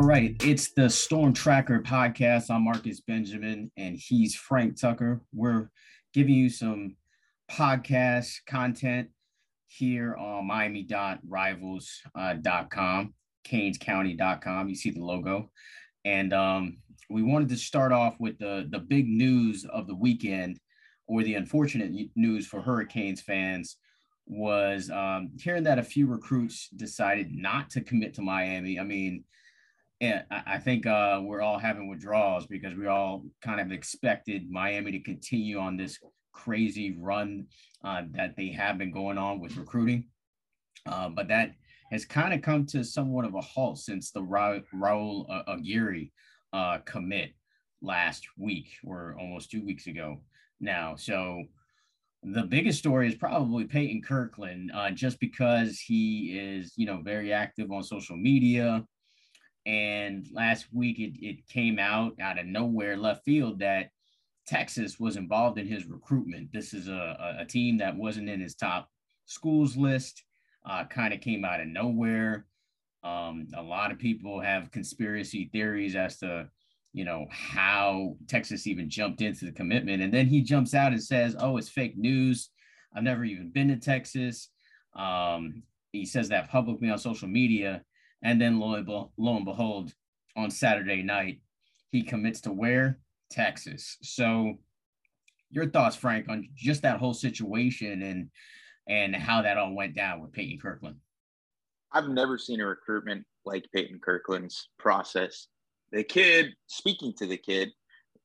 All right, it's the Storm Tracker podcast. I'm Marcus Benjamin and he's Frank Tucker. We're giving you some podcast content here on miami.rivals.com, uh, canescounty.com. You see the logo. And um, we wanted to start off with the, the big news of the weekend or the unfortunate news for Hurricanes fans was um, hearing that a few recruits decided not to commit to Miami. I mean, and I think uh, we're all having withdrawals because we all kind of expected Miami to continue on this crazy run uh, that they have been going on with recruiting. Uh, but that has kind of come to somewhat of a halt since the Ra- Raul Aguirre uh, commit last week or almost two weeks ago now. So the biggest story is probably Peyton Kirkland, uh, just because he is, you know, very active on social media. And last week it, it came out out of nowhere, left field, that Texas was involved in his recruitment. This is a, a team that wasn't in his top schools list, uh, kind of came out of nowhere. Um, a lot of people have conspiracy theories as to, you know, how Texas even jumped into the commitment. And then he jumps out and says, oh, it's fake news. I've never even been to Texas. Um, he says that publicly on social media. And then lo and, lo and behold, on Saturday night, he commits to where? Texas. So your thoughts, Frank, on just that whole situation and and how that all went down with Peyton Kirkland. I've never seen a recruitment like Peyton Kirkland's process. The kid, speaking to the kid,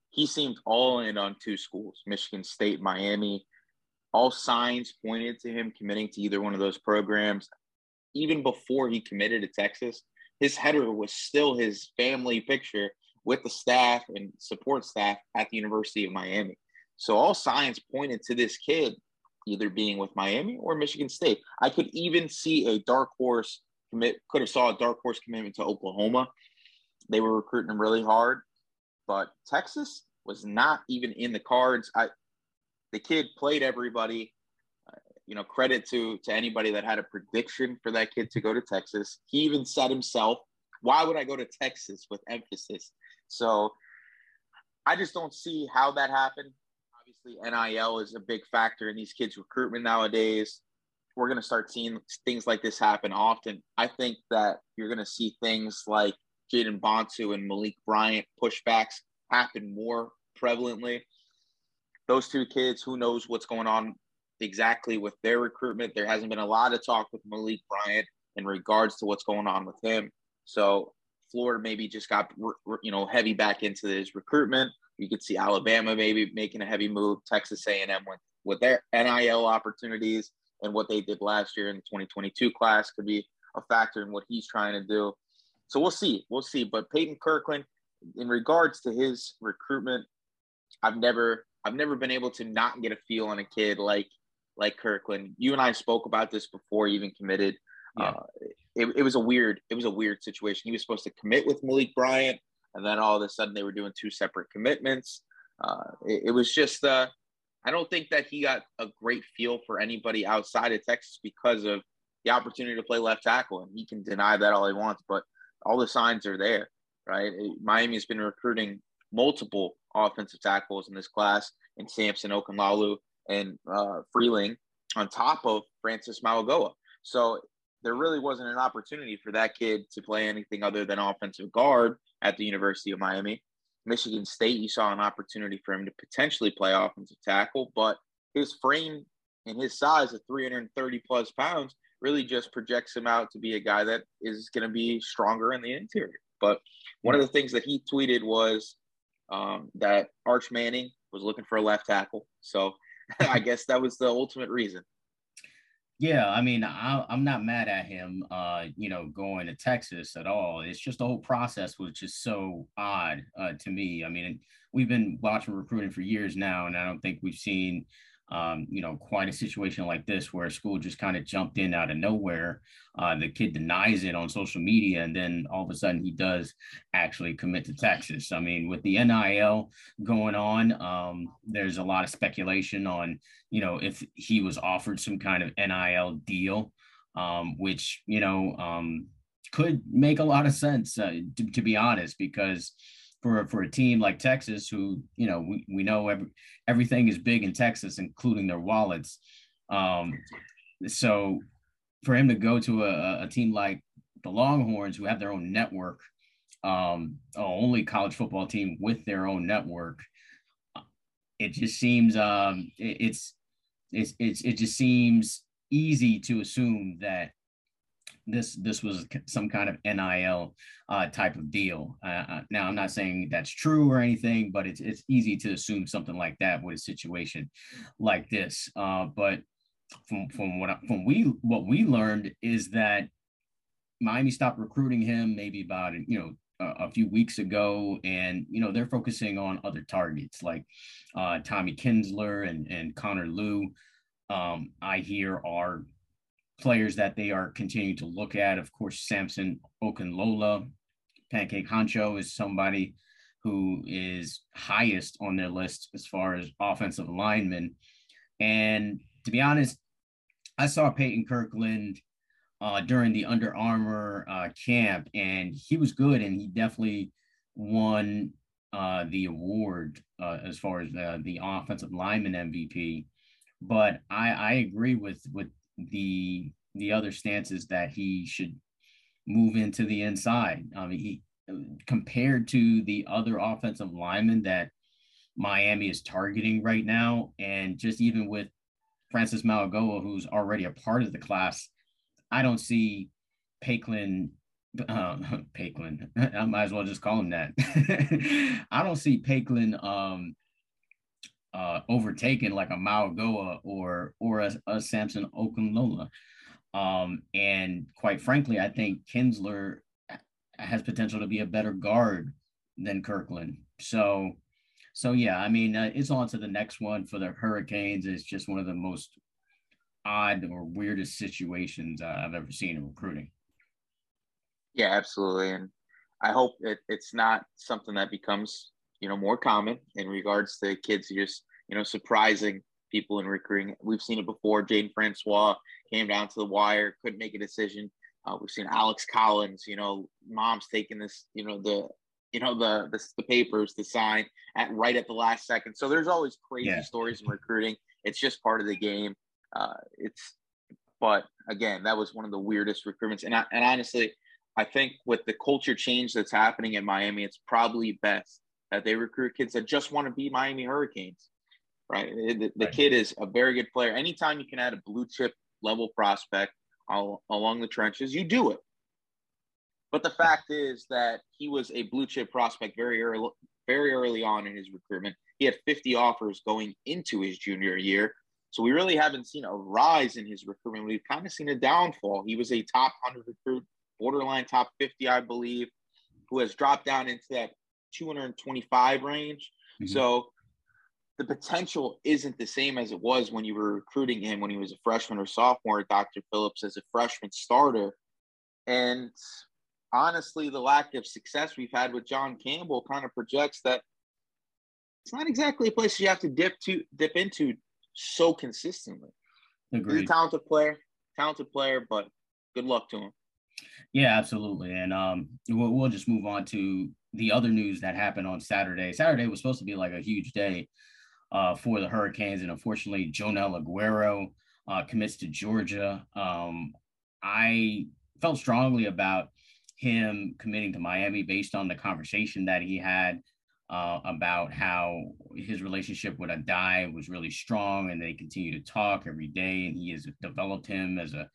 he seemed all in on two schools, Michigan State, Miami. All signs pointed to him committing to either one of those programs even before he committed to Texas, his header was still his family picture with the staff and support staff at the University of Miami. So all signs pointed to this kid either being with Miami or Michigan State. I could even see a dark horse commit, could have saw a dark horse commitment to Oklahoma. They were recruiting him really hard, but Texas was not even in the cards. I the kid played everybody you know, credit to to anybody that had a prediction for that kid to go to Texas. He even said himself, "Why would I go to Texas?" with emphasis. So I just don't see how that happened. Obviously, NIL is a big factor in these kids' recruitment nowadays. We're going to start seeing things like this happen often. I think that you're going to see things like Jaden Bonsu and Malik Bryant pushbacks happen more prevalently. Those two kids, who knows what's going on exactly with their recruitment. There hasn't been a lot of talk with Malik Bryant in regards to what's going on with him. So Florida maybe just got you know heavy back into his recruitment. You could see Alabama maybe making a heavy move. Texas A&M with with their NIL opportunities and what they did last year in the 2022 class could be a factor in what he's trying to do. So we'll see, we'll see. But Peyton Kirkland, in regards to his recruitment, I've never I've never been able to not get a feel on a kid like like Kirkland. You and I spoke about this before he even committed. Yeah. Uh, it, it was a weird it was a weird situation. He was supposed to commit with Malik Bryant, and then all of a sudden they were doing two separate commitments. Uh, it, it, was just uh, I don't think that he got a great feel for anybody outside of Texas because of the opportunity to play left tackle, and he can deny that all he wants, but all the signs are there, right? Miami has been recruiting multiple offensive tackles in this class, and Samson Okunlola and uh, Freeling on top of Francis Mauigoa. So there really wasn't an opportunity for that kid to play anything other than offensive guard at the University of Miami. Michigan State, you saw an opportunity for him to potentially play offensive tackle, but his frame and his size of 330 plus pounds really just projects him out to be a guy that is going to be stronger in the interior. But one of the things that he tweeted was um, that Arch Manning was looking for a left tackle. So I guess that was the ultimate reason. Yeah, I mean, I, am not mad at him, uh, you know, going to Texas at all. It's just the whole process was just so odd uh, to me. I mean, we've been watching recruiting for years now, and I don't think we've seen um, you know, quite a situation like this where school just kind of jumped in out of nowhere. Uh, the kid denies it on social media, and then all of a sudden he does actually commit to Texas. I mean, with the NIL going on, um, there's a lot of speculation on, you know, if he was offered some kind of NIL deal, um, which, you know, um, could make a lot of sense uh, to, to be honest, because for for a team like Texas, who you know we, we know every, everything is big in Texas, including their wallets. Um, so for him to go to a, a team like the Longhorns, who have their own network, um, only college football team with their own network, it just seems um, it, it's it's it's it just seems easy to assume that this this was some kind of NIL uh, type of deal. Uh, uh, now, I'm not saying that's true or anything, but it's it's easy to assume something like that with a situation like this. Uh, but from from what from we what we learned is that Miami stopped recruiting him maybe about you know a, few weeks ago, and you know they're focusing on other targets like uh, Tommy Kinsler and and Connor Lew. Um, I hear are players that they are continuing to look at. Of course, Samson Okunlola, Pancake Honcho is somebody who is highest on their list as far as offensive linemen. And to be honest, I saw Peyton Kirkland uh, during the Under Armour uh, camp, and he was good, and he definitely won uh, the award uh, as far as the offensive lineman MVP. But I, I agree with with the the other stances that he should move into the inside. I mean, he compared to the other offensive linemen that Miami is targeting right now, and just even with Francis Mauigoa, who's already a part of the class, I don't see Paklin. Uh, Paklin, I might as well just call him that. I don't see Paklin um, uh, overtaken like a Mauigoa or or a, a Samson Okunlola. Um, and quite frankly, I think Kinsler has potential to be a better guard than Kirkland. So, so yeah, I mean, uh, it's on to the next one for the Hurricanes. It's just one of the most odd or weirdest situations uh, I've ever seen in recruiting. Yeah, absolutely, and I hope it, it's not something that becomes you know more common in regards to kids just you know surprising people in recruiting. We've seen it before. Jaden Francois came down to the wire, couldn't make a decision. Uh, we've seen Alex Collins, you know, mom's taking this, you know, the, you know, the, the, the papers to sign at right at the last second. So there's always crazy yeah. stories in recruiting. It's just part of the game. Uh, it's, but again, that was one of the weirdest recruitments. And I, and honestly, I think with the culture change that's happening in Miami, it's probably best that they recruit kids that just want to be Miami Hurricanes, right? The, the right. kid is a very good player. Anytime you can add a blue chip level prospect all, along the trenches, you do it. But the fact is that he was a blue chip prospect very early, very early on in his recruitment. He had 50 offers going into his junior year. So we really haven't seen a rise in his recruitment. We've kind of seen a downfall. He was a top 100 recruit, borderline top 50, I believe, who has dropped down into that 225 range. Mm-hmm. So the potential isn't the same as it was when you were recruiting him when he was a freshman or sophomore at Dr. Phillips as a freshman starter. And honestly, the lack of success we've had with John Campbell kind of projects that it's not exactly a place you have to dip to dip into so consistently. Agreed. He's a talented player, talented player, but good luck to him. Yeah, absolutely. And um, we'll, we'll just move on to the other news that happened on Saturday. Saturday was supposed to be like a huge day uh, for the Hurricanes. And unfortunately, Joenel Aguero uh, commits to Georgia. Um, I felt strongly about him committing to Miami based on the conversation that he had uh, about how his relationship with Addae was really strong and they continue to talk every day. And he has developed him as a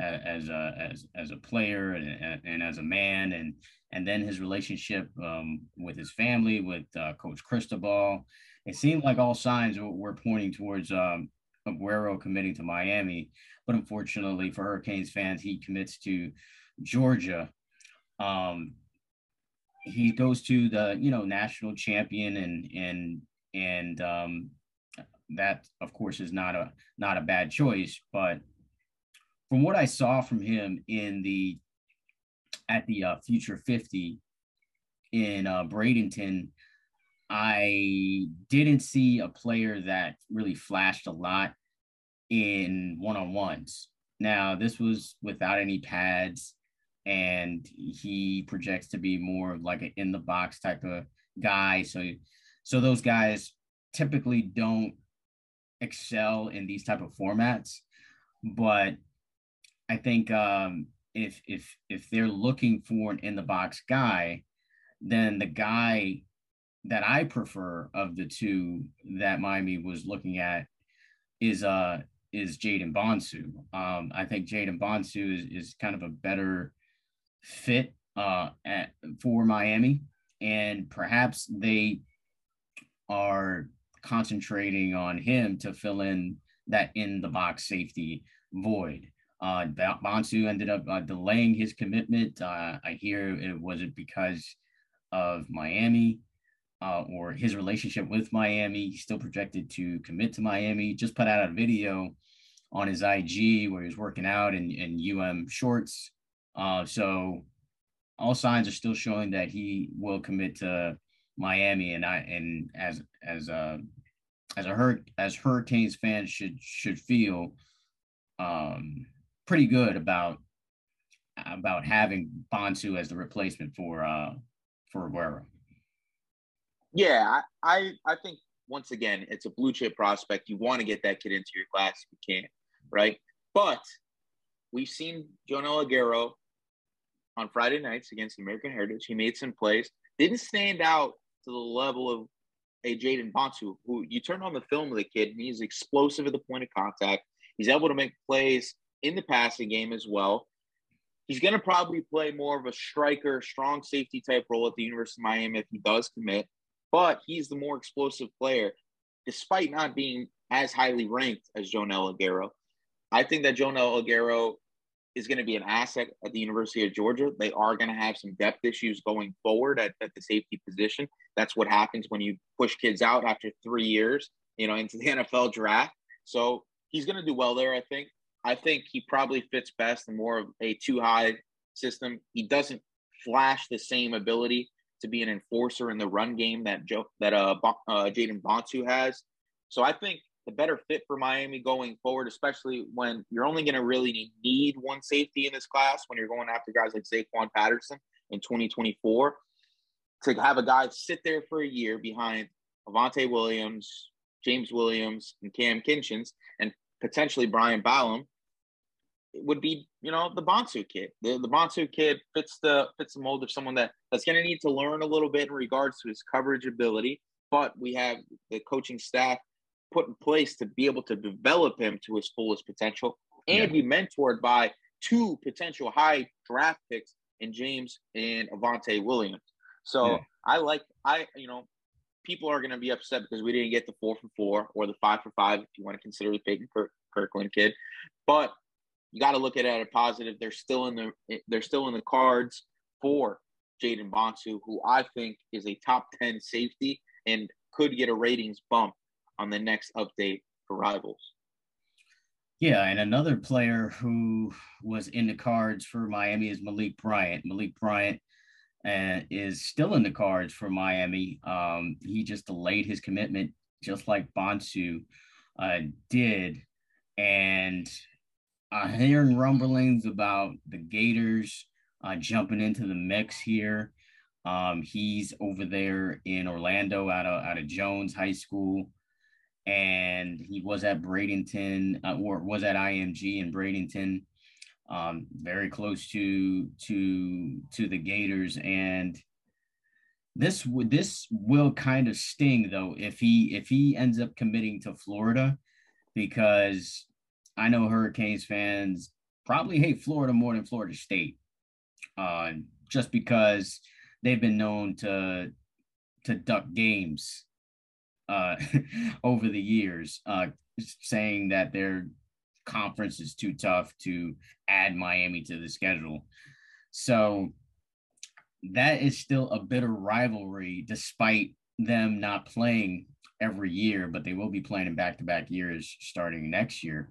as a as as a player and, and as a man and and then his relationship um, with his family with uh, coach cristobal. It seemed like all signs were pointing towards um, Aguero committing to Miami, but unfortunately for Hurricanes fans, he commits to Georgia. Um, he goes to the you know national champion and and and um, that of course is not a not a bad choice, but from what I saw from him in the at the uh, Future 50 in uh, Bradenton, I didn't see a player that really flashed a lot in one on ones. Now, this was without any pads. and he projects to be more like an in the box type of guy. So, so those guys typically don't excel in these type of formats, but I think um, if if if they're looking for an in the box guy, then the guy that I prefer of the two that Miami was looking at is uh is Jaden Bonsu. Um, I think Jaden Bonsu is, is kind of a better fit uh, at, for Miami, and perhaps they are concentrating on him to fill in that in the box safety void. Uh, Bonsu ended up uh, delaying his commitment. Uh, I hear it wasn't because of Miami uh, or his relationship with Miami. He's still projected to commit to Miami. Just put out a video on his IG where he's working out in, in UM shorts. Uh, so all signs are still showing that he will commit to Miami, and I and as as a as a hur- as Hurricanes fans should should feel um, pretty good about about having Bonsu as the replacement for uh, for Aguero. Yeah, I, I think once again, it's a blue chip prospect. You want to get that kid into your class if you can, right? But we've seen Joenel Aguero on Friday nights against American Heritage. He made some plays, didn't stand out to the level of a Jaden Bonsu, who you turn on the film of the kid, and he's explosive at the point of contact. He's able to make plays in the passing game as well. He's going to probably play more of a striker, strong safety type role at the University of Miami if he does commit but he's the more explosive player, despite not being as highly ranked as Joenel Aguero. I think that Joenel Aguero is going to be an asset at the University of Georgia. They are going to have some depth issues going forward at, at the safety position. That's what happens when you push kids out after three years, you know, into the NFL draft. So he's going to do well there, I think. I think he probably fits best in more of a two high system. He doesn't flash the same ability to be an enforcer in the run game that Joe that uh, uh Jaden Bonsu has. So I think the better fit for Miami going forward, especially when you're only going to really need one safety in this class when you're going after guys like Zaquan Patterson in 2024. To have a guy sit there for a year behind Avantae Williams, James Williams, and Cam Kinchens, and potentially Brian Ballum would be, you know, the Bonsu kid. The, the Bonsu kid fits the fits the mold of someone that that's going to need to learn a little bit in regards to his coverage ability. But we have the coaching staff put in place to be able to develop him to his fullest potential and yeah. be mentored by two potential high draft picks in James and Avantae Williams. So yeah. I like I you know people are going to be upset because we didn't get the four for four or the five for five if you want to consider the Peyton Kirkland kid, but you got to look at it at a positive. They're still in the they're still in the cards for Jaden Bonsu, who I think is a top ten safety and could get a ratings bump on the next update for Rivals. Yeah, and another player who was in the cards for Miami is Malik Bryant. Malik Bryant uh, is still in the cards for Miami. Um, he just delayed his commitment, just like Bonsu uh, did, and uh, hearing rumblings about the Gators uh, jumping into the mix here. Um, he's over there in Orlando out of out of Jones High School, and he was at Bradenton uh, or was at IMG in Bradenton, um, very close to to to the Gators. And this would this will kind of sting though if he if he ends up committing to Florida, because I know Hurricanes fans probably hate Florida more than Florida State, uh, just because they've been known to to duck games uh, over the years, uh, saying that their conference is too tough to add Miami to the schedule. So that is still a bitter rivalry, despite them not playing every year, but they will be playing in back to back years starting next year.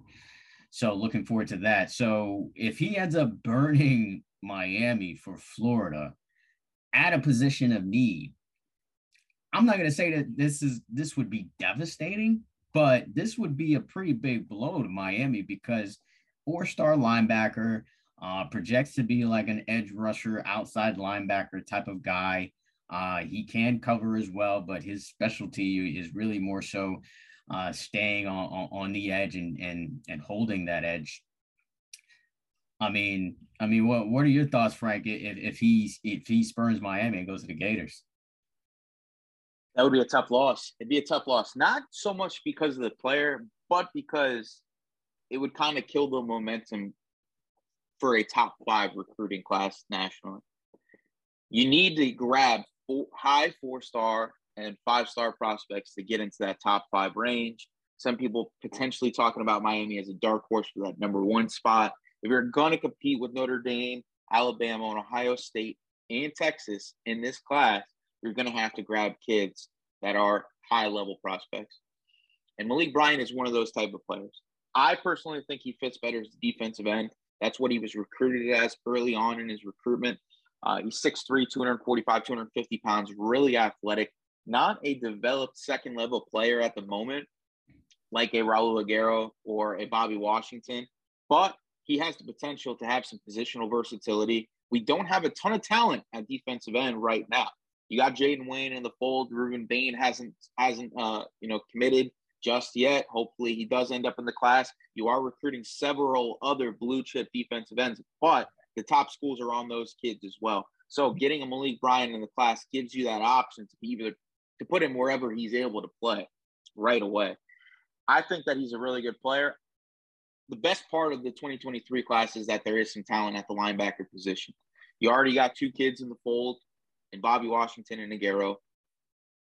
So looking forward to that. So if he ends up burning Miami for Florida at a position of need, I'm not going to say that this is this would be devastating, but this would be a pretty big blow to Miami because four-star linebacker, Uh, projects to be like an edge rusher, outside linebacker type of guy. Uh, he can cover as well, but his specialty is really more so uh, staying on, on, the edge and, and and holding that edge. I mean, I mean, what what are your thoughts, Frank? If if he's if he spurns Miami and goes to the Gators, that would be a tough loss. It'd be a tough loss, not so much because of the player, but because it would kind of kill the momentum for a top five recruiting class nationally. You need to grab four, high four star and five star prospects to get into that top five range. Some people potentially talking about Miami as a dark horse for that number one spot. If you're going to compete with Notre Dame, Alabama, and Ohio State and Texas in this class, you're going to have to grab kids that are high level prospects. And Malik Bryant is one of those type of players. I personally think he fits better as a defensive end. That's what he was recruited as early on in his recruitment. Uh, he's 6'3, 245, 250 pounds, really athletic, not a developed second level player at the moment, like a Raul Aguero or a Bobby Washington, but he has the potential to have some positional versatility. We don't have a ton of talent at defensive end right now. You got Jayden Wayne in the fold. Rueben Bain hasn't hasn't uh, you know committed just yet. Hopefully, he does end up in the class. You are recruiting several other blue chip defensive ends, but the top schools are on those kids as well. So getting a Malik Bryant in the class gives you that option to either to put him wherever he's able to play right away. I think that he's a really good player. The best part of the 2023 class is that there is some talent at the linebacker position. You already got two kids in the fold, and Bobby Washington and Aguero.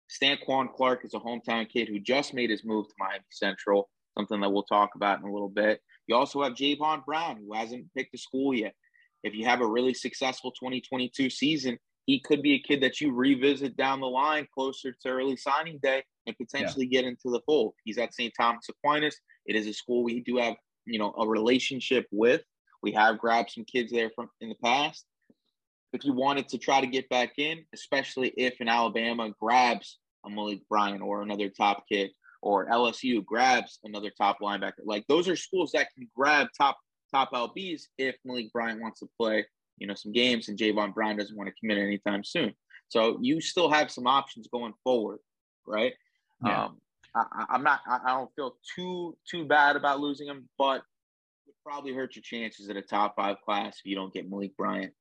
Stanquan Clark is a hometown kid who just made his move to Miami Central, something that we'll talk about in a little bit. You also have Javon Brown, who hasn't picked a school yet. If you have a really successful 2022 season, he could be a kid that you revisit down the line closer to early signing day and potentially yeah. get into the fold. He's at St. Thomas Aquinas. It is a school we do have, you know, a relationship with. We have grabbed some kids there from in the past. If you wanted to try to get back in, especially if in Alabama grabs a Malik Bryant or another top kid, or LSU grabs another top linebacker, like those are schools that can grab top top LBs if Malik Bryant wants to play, you know, some games and Javon Brown doesn't want to commit anytime soon. So you still have some options going forward, right? Yeah. Um, I, am not. I, don't feel too too bad about losing him, but would probably hurt your chances at a top five class if you don't get Malik Bryant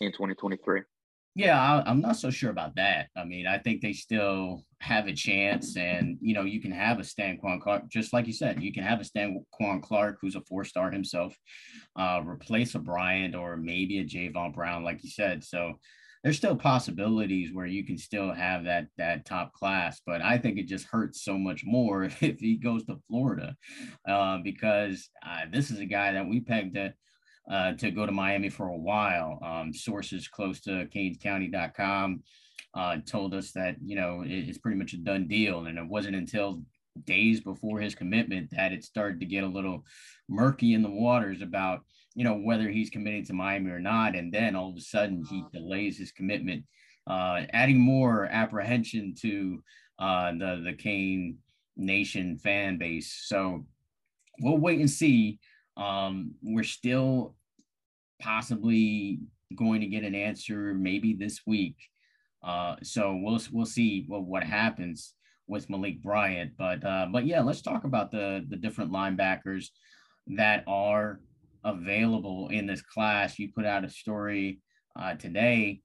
in 2023. Yeah, I, am not so sure about that. I mean, I think they still have a chance, and you know, you can have a Stanquan Clark, just like you said, you can have a Stanquan Clark who's a four star himself, uh, replace a Bryant or maybe a Javon Brown, like you said. So there's still possibilities where you can still have that that top class, but I think it just hurts so much more if he goes to Florida, uh, because uh, this is a guy that we pegged at uh, to go to Miami for a while. Um, sources close to CanesCounty.com uh, told us that, you know, it, it's pretty much a done deal. And it wasn't until days before his commitment that it started to get a little murky in the waters about, you know, whether he's committing to Miami or not. And then all of a sudden he uh-huh. delays his commitment, uh, adding more apprehension to uh, the, the Cane Nation fan base. So we'll wait and see um, we're still possibly going to get an answer maybe this week. Uh, so we'll we'll see what, what happens with Malik Bryant. But uh, but yeah, let's talk about the the different linebackers that are available in this class. You put out a story uh, today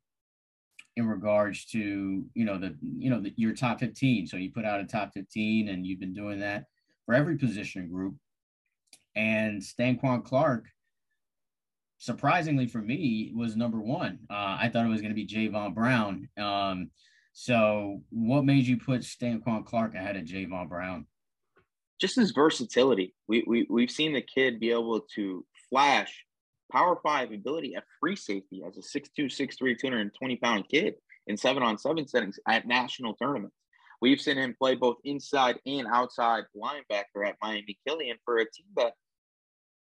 in regards to you know the you know the, your top 15 so you put out a top 15 and you've been doing that for every position group and Stanquan Clark, surprisingly for me, was number one. Uh, I thought it was going to be Javon Brown. Um, so, what made you put Stanquan Clark ahead of Javon Brown? Just his versatility. We, we, we've seen the kid be able to flash power five ability at free safety as a 6'2, 6'3, 220 pound kid in seven on seven settings at national tournaments. We've seen him play both inside and outside linebacker at Miami Killian for a team that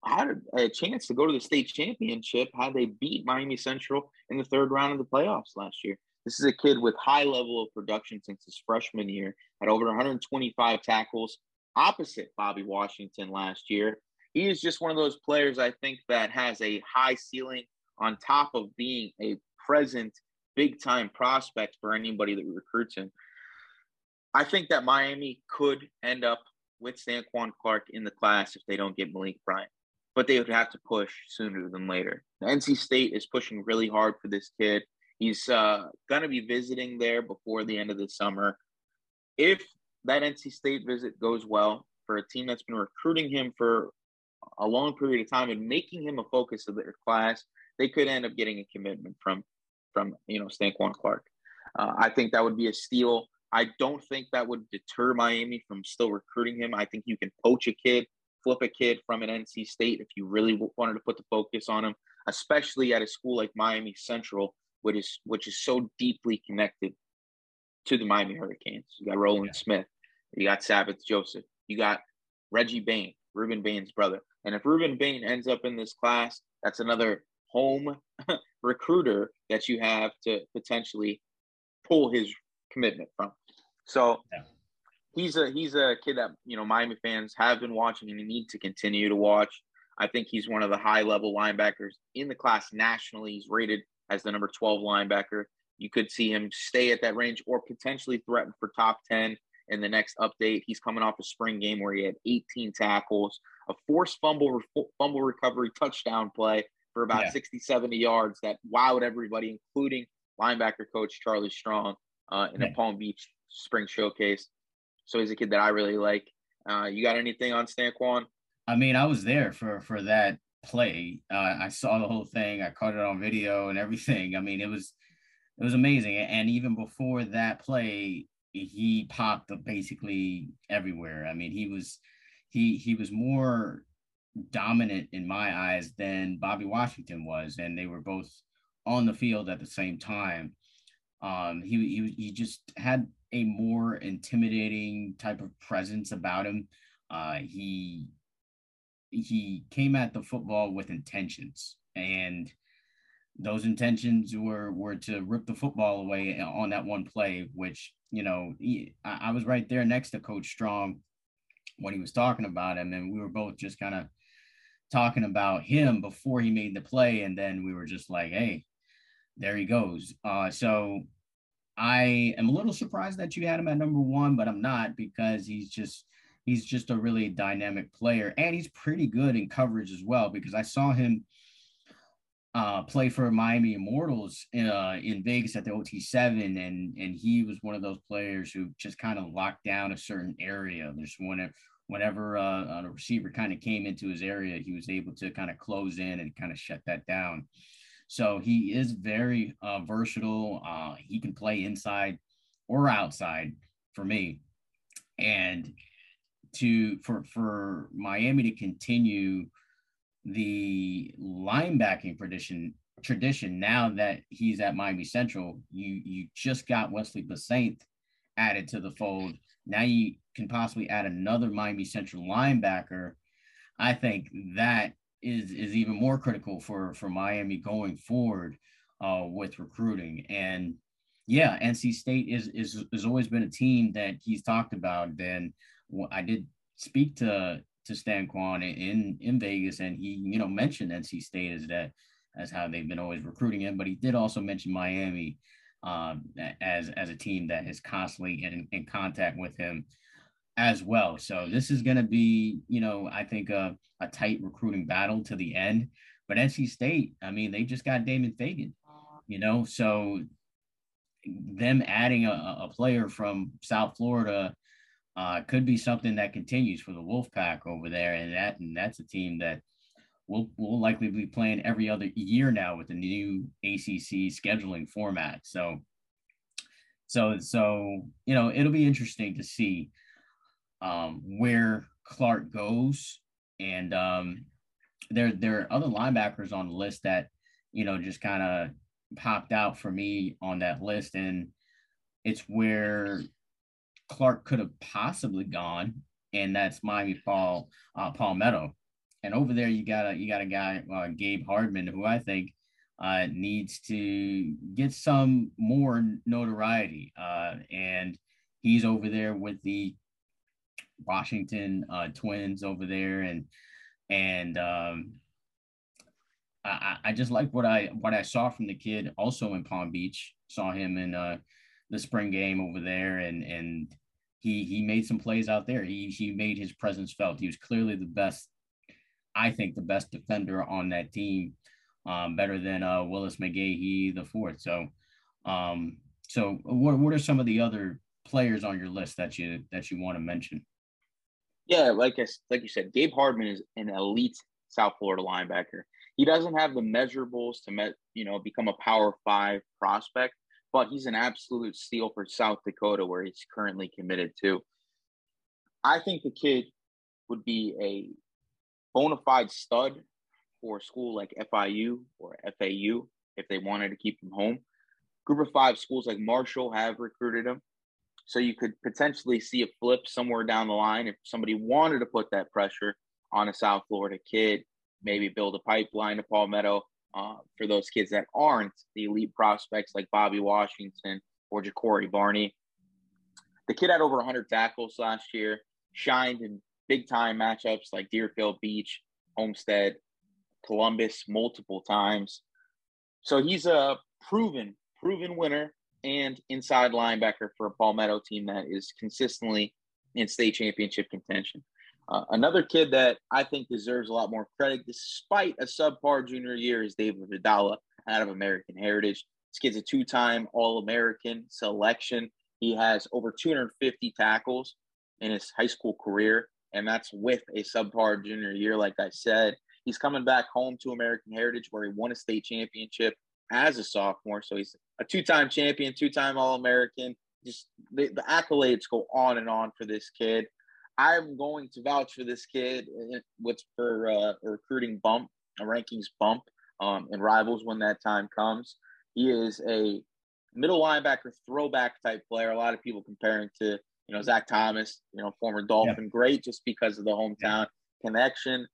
had a chance to go to the state championship had they beat Miami Central in the third round of the playoffs last year. This is a kid with high level of production since his freshman year, had over 125 tackles, opposite Bobby Washington last year. he is just one of those players I think that has a high ceiling on top of being a present big time prospect for anybody that recruits him. I think that Miami could end up with Stanquan Clark in the class if they don't get Malik Bryant, but they would have to push sooner than later. NC State is pushing really hard for this kid. He's uh, going to be visiting there before the end of the summer. If that NC State visit goes well for a team that's been recruiting him for a long period of time and making him a focus of their class, they could end up getting a commitment from from you know Stanquan Clark. Uh, I think that would be a steal. I don't think that would deter Miami from still recruiting him. I think you can poach a kid, flip a kid from an NC State if you really wanted to put the focus on him, especially at a school like Miami Central, which is which is so deeply connected to the Miami Hurricanes. You got Roland yeah. Smith, you got Sabbath Joseph, you got Reggie Bain, Rueben Bain's brother. And if Rueben Bain ends up in this class, that's another home recruiter that you have to potentially pull his commitment from. So yeah. He's a he's a kid that you know Miami fans have been watching and need to continue to watch. I think he's one of the high level linebackers in the class nationally. He's rated as the number 12 linebacker. You could see him stay at that range or potentially threaten for top 10 in the next update. He's coming off a spring game where he had 18 tackles, a forced fumble fumble recovery touchdown play for about yeah. 60, 70 yards that wowed everybody, including linebacker coach Charlie Strong uh, in yeah. a Palm Beach spring showcase. So he's a kid that I really like. Uh, you got anything on Stanquan? I mean, I was there for for that play. Uh, I saw the whole thing. I caught it on video and everything. I mean, it was it was amazing. And even before that play, he popped basically everywhere. I mean, he was he he was more dominant in my eyes than Bobby Washington was, and they were both on the field at the same time. Um, he, he he just had a more intimidating type of presence about him. Uh, he he came at the football with intentions, and those intentions were were to rip the football away on that one play. Which you know, he, I, I was right there next to Coach Strong when he was talking about him, and we were both just kind of talking about him before he made the play, and then we were just like, "Hey, there he goes." Uh, so I am a little surprised that you had him at number one, but I'm not because he's just he's just a really dynamic player, and he's pretty good in coverage as well. Because I saw him uh, play for Miami Immortals uh, in Vegas at the OT7, and and he was one of those players who just kind of locked down a certain area. There's one whenever uh, a receiver kind of came into his area, he was able to kind of close in and kind of shut that down. So he is very uh, versatile. Uh, he can play inside or outside for me. And to for for Miami to continue the linebacking tradition tradition now that he's at Miami Central, you you just got Wesley Bissainthe added to the fold. Now you can possibly add another Miami Central linebacker, I think that is is even more critical for for Miami going forward uh, with recruiting. And yeah, NC State is is has always been a team that he's talked about. Then I did speak to to Stanquan in in Vegas, and he you know mentioned NC State as that as how they've been always recruiting him, but he did also mention Miami um, as as a team that is constantly in, in contact with him as well. So this is going to be, you know, I think a, a tight recruiting battle to the end. But NC State, I mean, they just got Damon Fagan, you know, so them adding a, a player from South Florida uh, could be something that continues for the Wolfpack over there, and that and that's a team that will will likely be playing every other year now with the new ACC scheduling format. So, so so you know, it'll be interesting to see um, where Clark goes. And um, there, there are other linebackers on the list that, you know, just kind of popped out for me on that list. And it's where Clark could have possibly gone. And that's Miami Paul uh, Palmetto. And over there, you got a you got a guy, uh, Gabe Hardman, who I think uh, needs to get some more notoriety. Uh, and he's over there with the Washington uh, Twins over there, and and um, I, I just like what I what I saw from the kid. Also in Palm Beach, saw him in uh, the spring game over there, and and he he made some plays out there. He he made his presence felt. He was clearly the best. I think the best defender on that team, um, better than uh, Willis McGahee the fourth. So, um, so what what are some of the other players on your list that you that you want to mention? Yeah, like I, like you said, Gabe Hardman is an elite South Florida linebacker. He doesn't have the measurables to met, you know become a Power Five prospect, but he's an absolute steal for South Dakota, where he's currently committed to. I think the kid would be a bona fide stud for a school like FIU or FAU if they wanted to keep him home. Group of five schools like Marshall have recruited him. So you could potentially see a flip somewhere down the line if somebody wanted to put that pressure on a South Florida kid, maybe build a pipeline to Palmetto uh, for those kids that aren't the elite prospects like Bobby Washington or Ja'Cory Barney. The kid had over 100 tackles last year, shined in big time matchups like Deerfield Beach, Homestead, Columbus multiple times. So he's a proven, proven winner and inside linebacker for a Palmetto team that is consistently in state championship contention. Uh, another kid that I think deserves a lot more credit, despite a subpar junior year, is David Vidala out of American Heritage. This kid's a two time All American selection. He has over 250 tackles in his high school career, and that's with a subpar junior year, like I said. He's coming back home to American Heritage where he won a state championship as a sophomore. So he's a two time champion, two time All American. Just the, the accolades go on and on for this kid. I'm going to vouch for this kid with for uh, a recruiting bump, a rankings bump, um, and rivals when that time comes. He is a middle linebacker throwback type player. A lot of people comparing to you know Zach Thomas, you know former Dolphin, great just because of the hometown connection.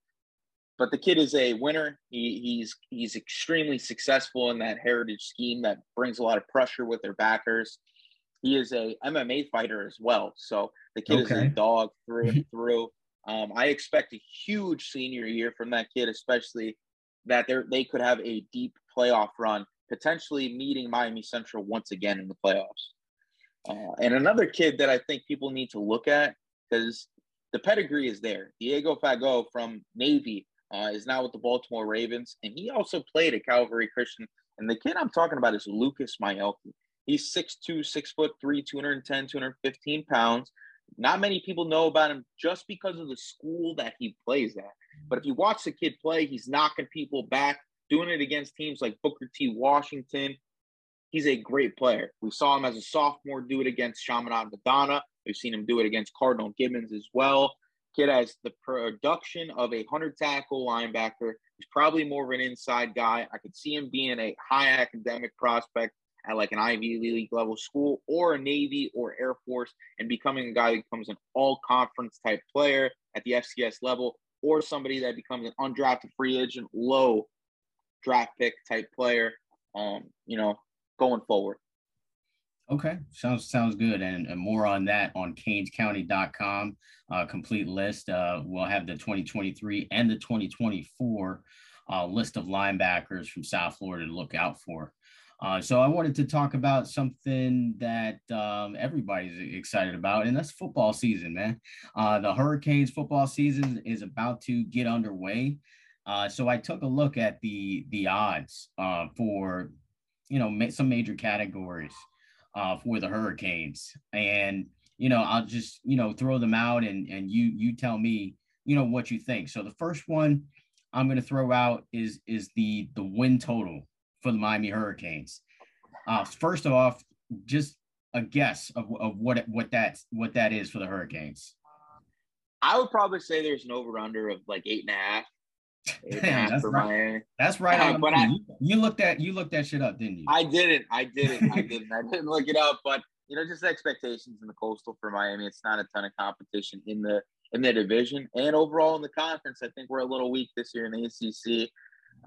But the kid is a winner. He, he's he's extremely successful in that heritage scheme that brings a lot of pressure with their backers. He is a MMA fighter as well. So the kid okay. is a dog through and through. Um, I expect a huge senior year from that kid, especially that they they could have a deep playoff run, potentially meeting Miami Central once again in the playoffs. Uh, and another kid that I think people need to look at because the pedigree is there. Diego Fagot from Navy uh, is now with the Baltimore Ravens, and he also played at Calvary Christian. And the kid I'm talking about is Lucas Myelke. He's 6'2", 6 foot 3, 210, 215 pounds. Not many people know about him just because of the school that he plays at. But if you watch the kid play, he's knocking people back, doing it against teams like Booker T. Washington. He's a great player. We saw him as a sophomore do it against Chaminade Madonna. We've seen him do it against Cardinal Gibbons as well. Kid has the production of a 100 tackle linebacker. He's probably more of an inside guy. I could see him being a high academic prospect at like an Ivy League level school or a Navy or Air Force and becoming a guy that becomes an all conference type player at the FCS level or somebody that becomes an undrafted free agent, low draft pick type player, um, you know, going forward. Okay, sounds sounds good, and, and more on that on CanesCounty.com. Uh, complete list. Uh, we'll have the 2023 and the 2024 uh, list of linebackers from South Florida to look out for. Uh, so I wanted to talk about something that um, everybody's excited about, and that's football season, man. Uh, the Hurricanes football season is about to get underway. Uh, so I took a look at the the odds for you know ma- some major categories uh, for the Hurricanes. And, you know, I'll just, you know, throw them out and, and you, you tell me, you know, what you think. So the first one I'm going to throw out is, is the, the win total for the Miami Hurricanes. Uh, first off, just a guess of, of what, what that's, what that is for the Hurricanes. I would probably say there's an over under of like eight and a half. Damn, that's, right. that's right. Uh, but I, you looked at you looked that shit up, didn't you? I didn't. I didn't. I didn't. I didn't look it up. But you know, just expectations in the coastal for Miami. It's not a ton of competition in the in the division and overall in the conference. I think we're a little weak this year in the ACC.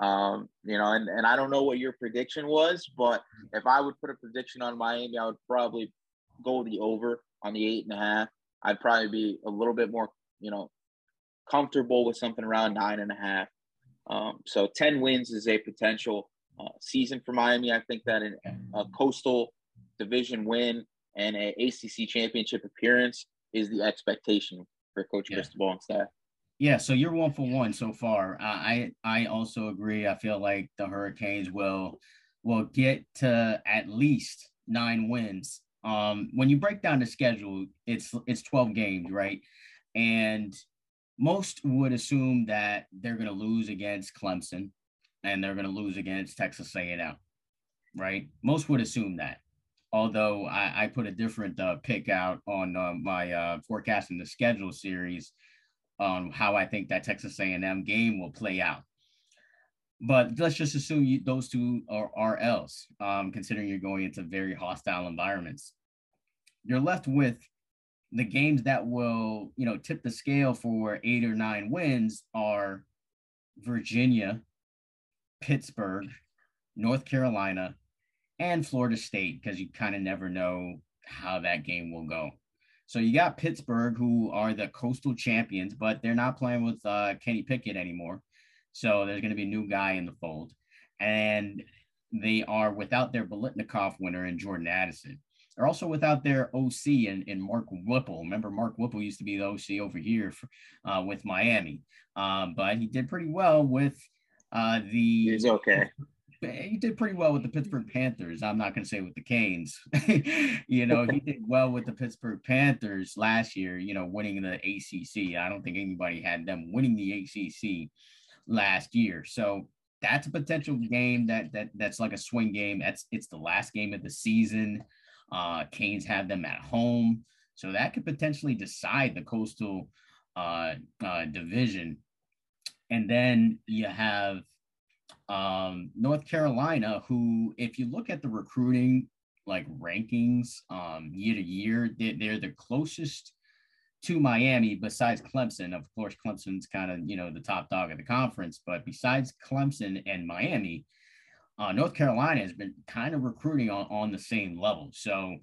Um, you know, and, and I don't know what your prediction was, but if I would put a prediction on Miami, I would probably go the over on the eight and a half. I'd probably be a little bit more, you know, comfortable with something around nine and a half. Um, so 10 wins is a potential uh, season for Miami. I think that a coastal division win and a ACC championship appearance is the expectation for Coach yeah. Cristobal and staff. Yeah, so you're one for one so far. I I also agree. I feel like the Hurricanes will will get to at least nine wins. Um, when you break down the schedule, it's it's 12 games, right? And most would assume that they're going to lose against Clemson and they're going to lose against Texas A&M, right? Most would assume that. Although I, I put a different uh, pick out on uh, my uh, forecasting the schedule series on how I think that Texas A&M game will play out. But let's just assume you, those two are, are else, um, considering you're going into very hostile environments. You're left with the games that will, you know, tip the scale for eight or nine wins are Virginia, Pittsburgh, North Carolina, and Florida State, because you kind of never know how that game will go. So you got Pittsburgh, who are the coastal champions, but they're not playing with uh, Kenny Pickett anymore. So there's going to be a new guy in the fold. And they are without their Biletnikoff winner and Jordan Addison. They're also without their OC and, in Mark Whipple. Remember, Mark Whipple used to be the OC over here for, uh, with Miami, um, but he did pretty well with uh, the. He's okay. He did pretty well with the Pittsburgh Panthers. I'm not going to say with the Canes. you know, he did well with the Pittsburgh Panthers last year, you know, winning the ACC. I don't think anybody had them winning the ACC last year. So that's a potential game that that that's like a swing game. That's it's the last game of the season. Uh, Canes have them at home. So that could potentially decide the coastal uh, uh, division. And then you have um, North Carolina, who, if you look at the recruiting like rankings um, year to year, they're, they're the closest to Miami besides Clemson. Of course, Clemson's kind of, you know, the top dog of the conference, but besides Clemson and Miami, uh, North Carolina has been kind of recruiting on, on the same level. So,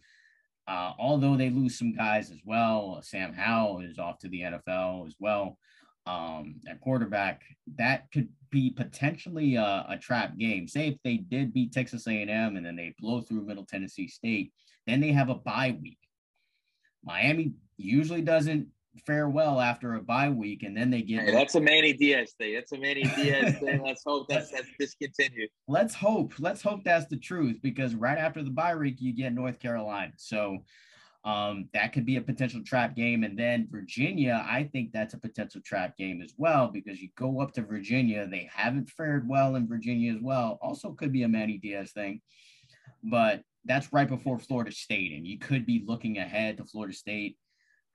uh, although they lose some guys as well, Sam Howell is off to the NFL as well um, at quarterback. That could be potentially a, a trap game. Say if they did beat Texas A&M and then they blow through Middle Tennessee State, then they have a bye week. Miami usually doesn't fare well after a bye week, and then they get. Hey, that's a Manny Diaz thing. That's a Manny Diaz thing. Let's hope that's that's discontinued. Let's hope. Let's hope that's the truth because right after the bye week, you get North Carolina. So um, that could be a potential trap game. And then Virginia, I think that's a potential trap game as well because you go up to Virginia. They haven't fared well in Virginia as well. Also, could be a Manny Diaz thing, but that's right before Florida State, and you could be looking ahead to Florida State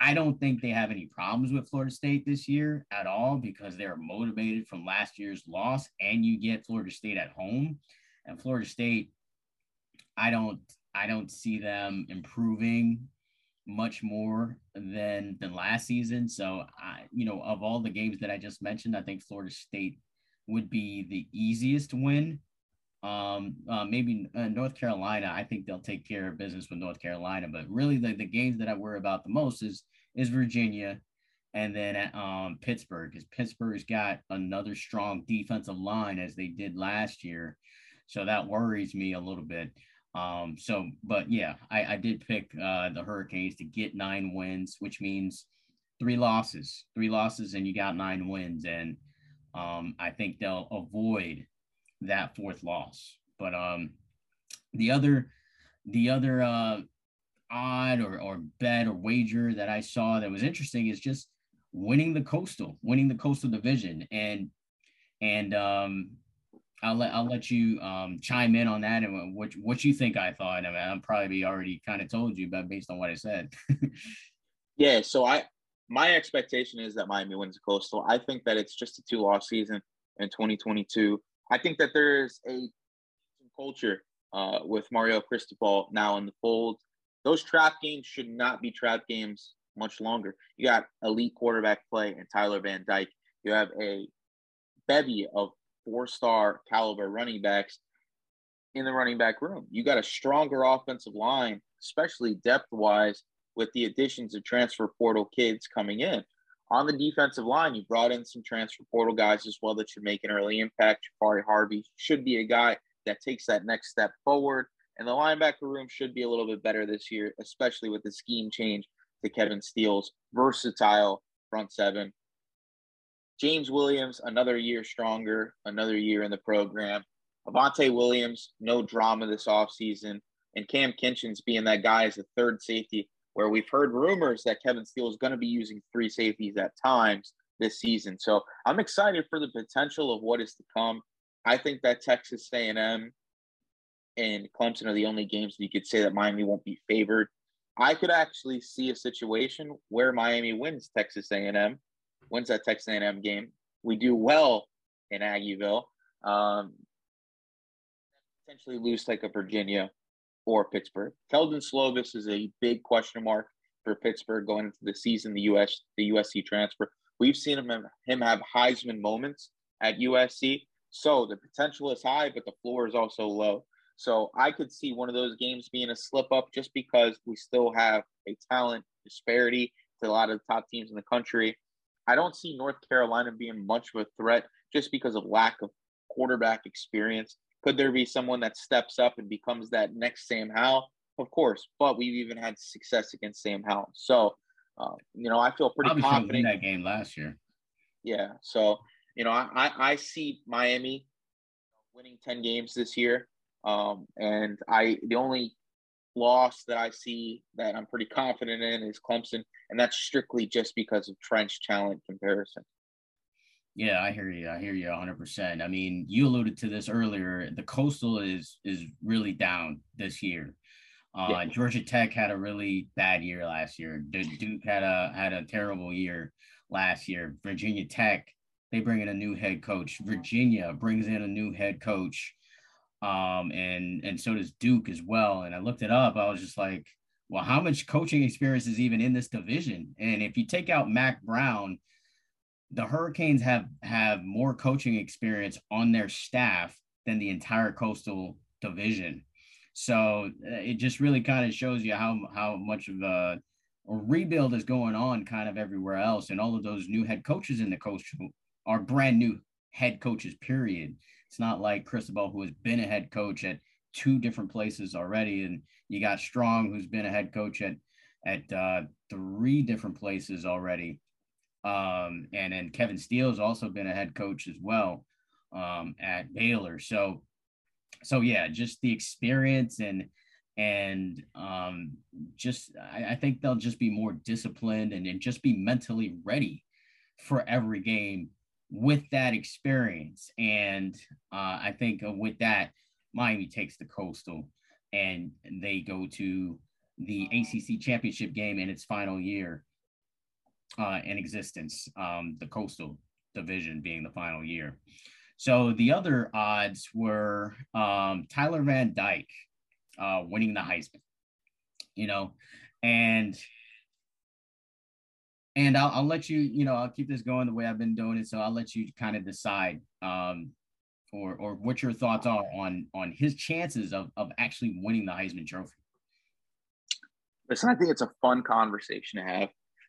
I don't think they have any problems with Florida State this year at all because they're motivated from last year's loss, and you get Florida State at home. And Florida State, I don't, I don't see them improving much more than than last season. So I, you know, of all the games that I just mentioned, I think Florida State would be the easiest win. Um, uh, maybe uh, North Carolina, I think they'll take care of business with North Carolina, but really the, the games that I worry about the most is is Virginia, and then um, Pittsburgh, because Pittsburgh's got another strong defensive line as they did last year. So that worries me a little bit. Um, so, but yeah, I, I did pick uh, the Hurricanes to get nine wins, which means three losses, three losses, and you got nine wins. And um, I think they'll avoid that fourth loss. But um, the other, the other uh, odd or, or bet or wager that I saw that was interesting is just winning the coastal, winning the coastal division. And and um I'll let I'll let you um chime in on that and what what you think I thought. I mean, I'm probably already kind of told you, but based on what I said. yeah, so I my expectation is that Miami wins the coastal. I think that it's just a two loss season in 2022. I think that there's a culture uh, with Mario Cristobal now in the fold those trap games should not be trap games much longer. You got elite quarterback play and Tyler Van Dyke. You have a bevy of four star caliber running backs in the running back room. You got a stronger offensive line, especially depth wise, with the additions of transfer portal kids coming in. On the defensive line, you brought in some transfer portal guys as well that should make an early impact. Jahfari Harvey should be a guy that takes that next step forward. And the linebacker room should be a little bit better this year, especially with the scheme change to Kevin Steele's versatile front seven. James Williams, another year stronger, another year in the program. Avantae Williams, no drama this offseason. And Cam Kinchens being that guy as a third safety, where we've heard rumors that Kevin Steele is going to be using three safeties at times this season. So I'm excited for the potential of what is to come. I think that Texas A&M and Clemson are the only games that you could say that Miami won't be favored. I could actually see a situation where Miami wins Texas A&M, wins that Texas A&M game. We do well in Aggieville. Um, potentially lose like a Virginia or Pittsburgh. Kedon Slovis is a big question mark for Pittsburgh going into the season. The US, the USC transfer. We've seen him him have Heisman moments at USC, so the potential is high, but the floor is also low. So I could see one of those games being a slip up just because we still have a talent disparity to a lot of the top teams in the country. I don't see North Carolina being much of a threat just because of lack of quarterback experience. Could there be someone that steps up and becomes that next Sam Howell? Of course, but we've even had success against Sam Howell. So, uh, you know, I feel pretty Probably confident that game last year. Yeah. So, you know, I, I see Miami winning 10 games this year. Um, and I, the only loss that I see that I'm pretty confident in is Clemson, and that's strictly just because of trench talent comparison. Yeah, I hear you. I hear you 100%. I mean, you alluded to this earlier. The coastal is is really down this year. Uh, yeah. Georgia Tech had a really bad year last year. Duke had a had a terrible year last year. Virginia Tech, they bring in a new head coach. Virginia brings in a new head coach, um, and and so does Duke as well. And I looked it up. I was just like, well, how much coaching experience is even in this division? And if you take out Mack Brown the Hurricanes have have more coaching experience on their staff than the entire coastal division. So uh, it just really kind of shows you how how much of a, a rebuild is going on kind of everywhere else, and all of those new head coaches in the coastal are brand new head coaches. Period. It's not like Cristobal who has been a head coach at two different places already, and you got Strong who's been a head coach at at uh, three different places already. Um, and then Kevin Steele has also been a head coach as well um, at Baylor. So, so yeah, just the experience and and um, just I, I think they'll just be more disciplined and, and just be mentally ready for every game with that experience. And uh, I think with that, Miami takes the coastal and they go to the ACC championship game in its final year uh, in existence, um, the Coastal Division being the final year. So the other odds were um, Tyler Van Dyke uh, winning the Heisman, you know, and and I'll, I'll let you, you know, I'll keep this going the way I've been doing it. So I'll let you kind of decide, um, or or what your thoughts are on on his chances of of actually winning the Heisman Trophy. Listen, I think it's a fun conversation to have.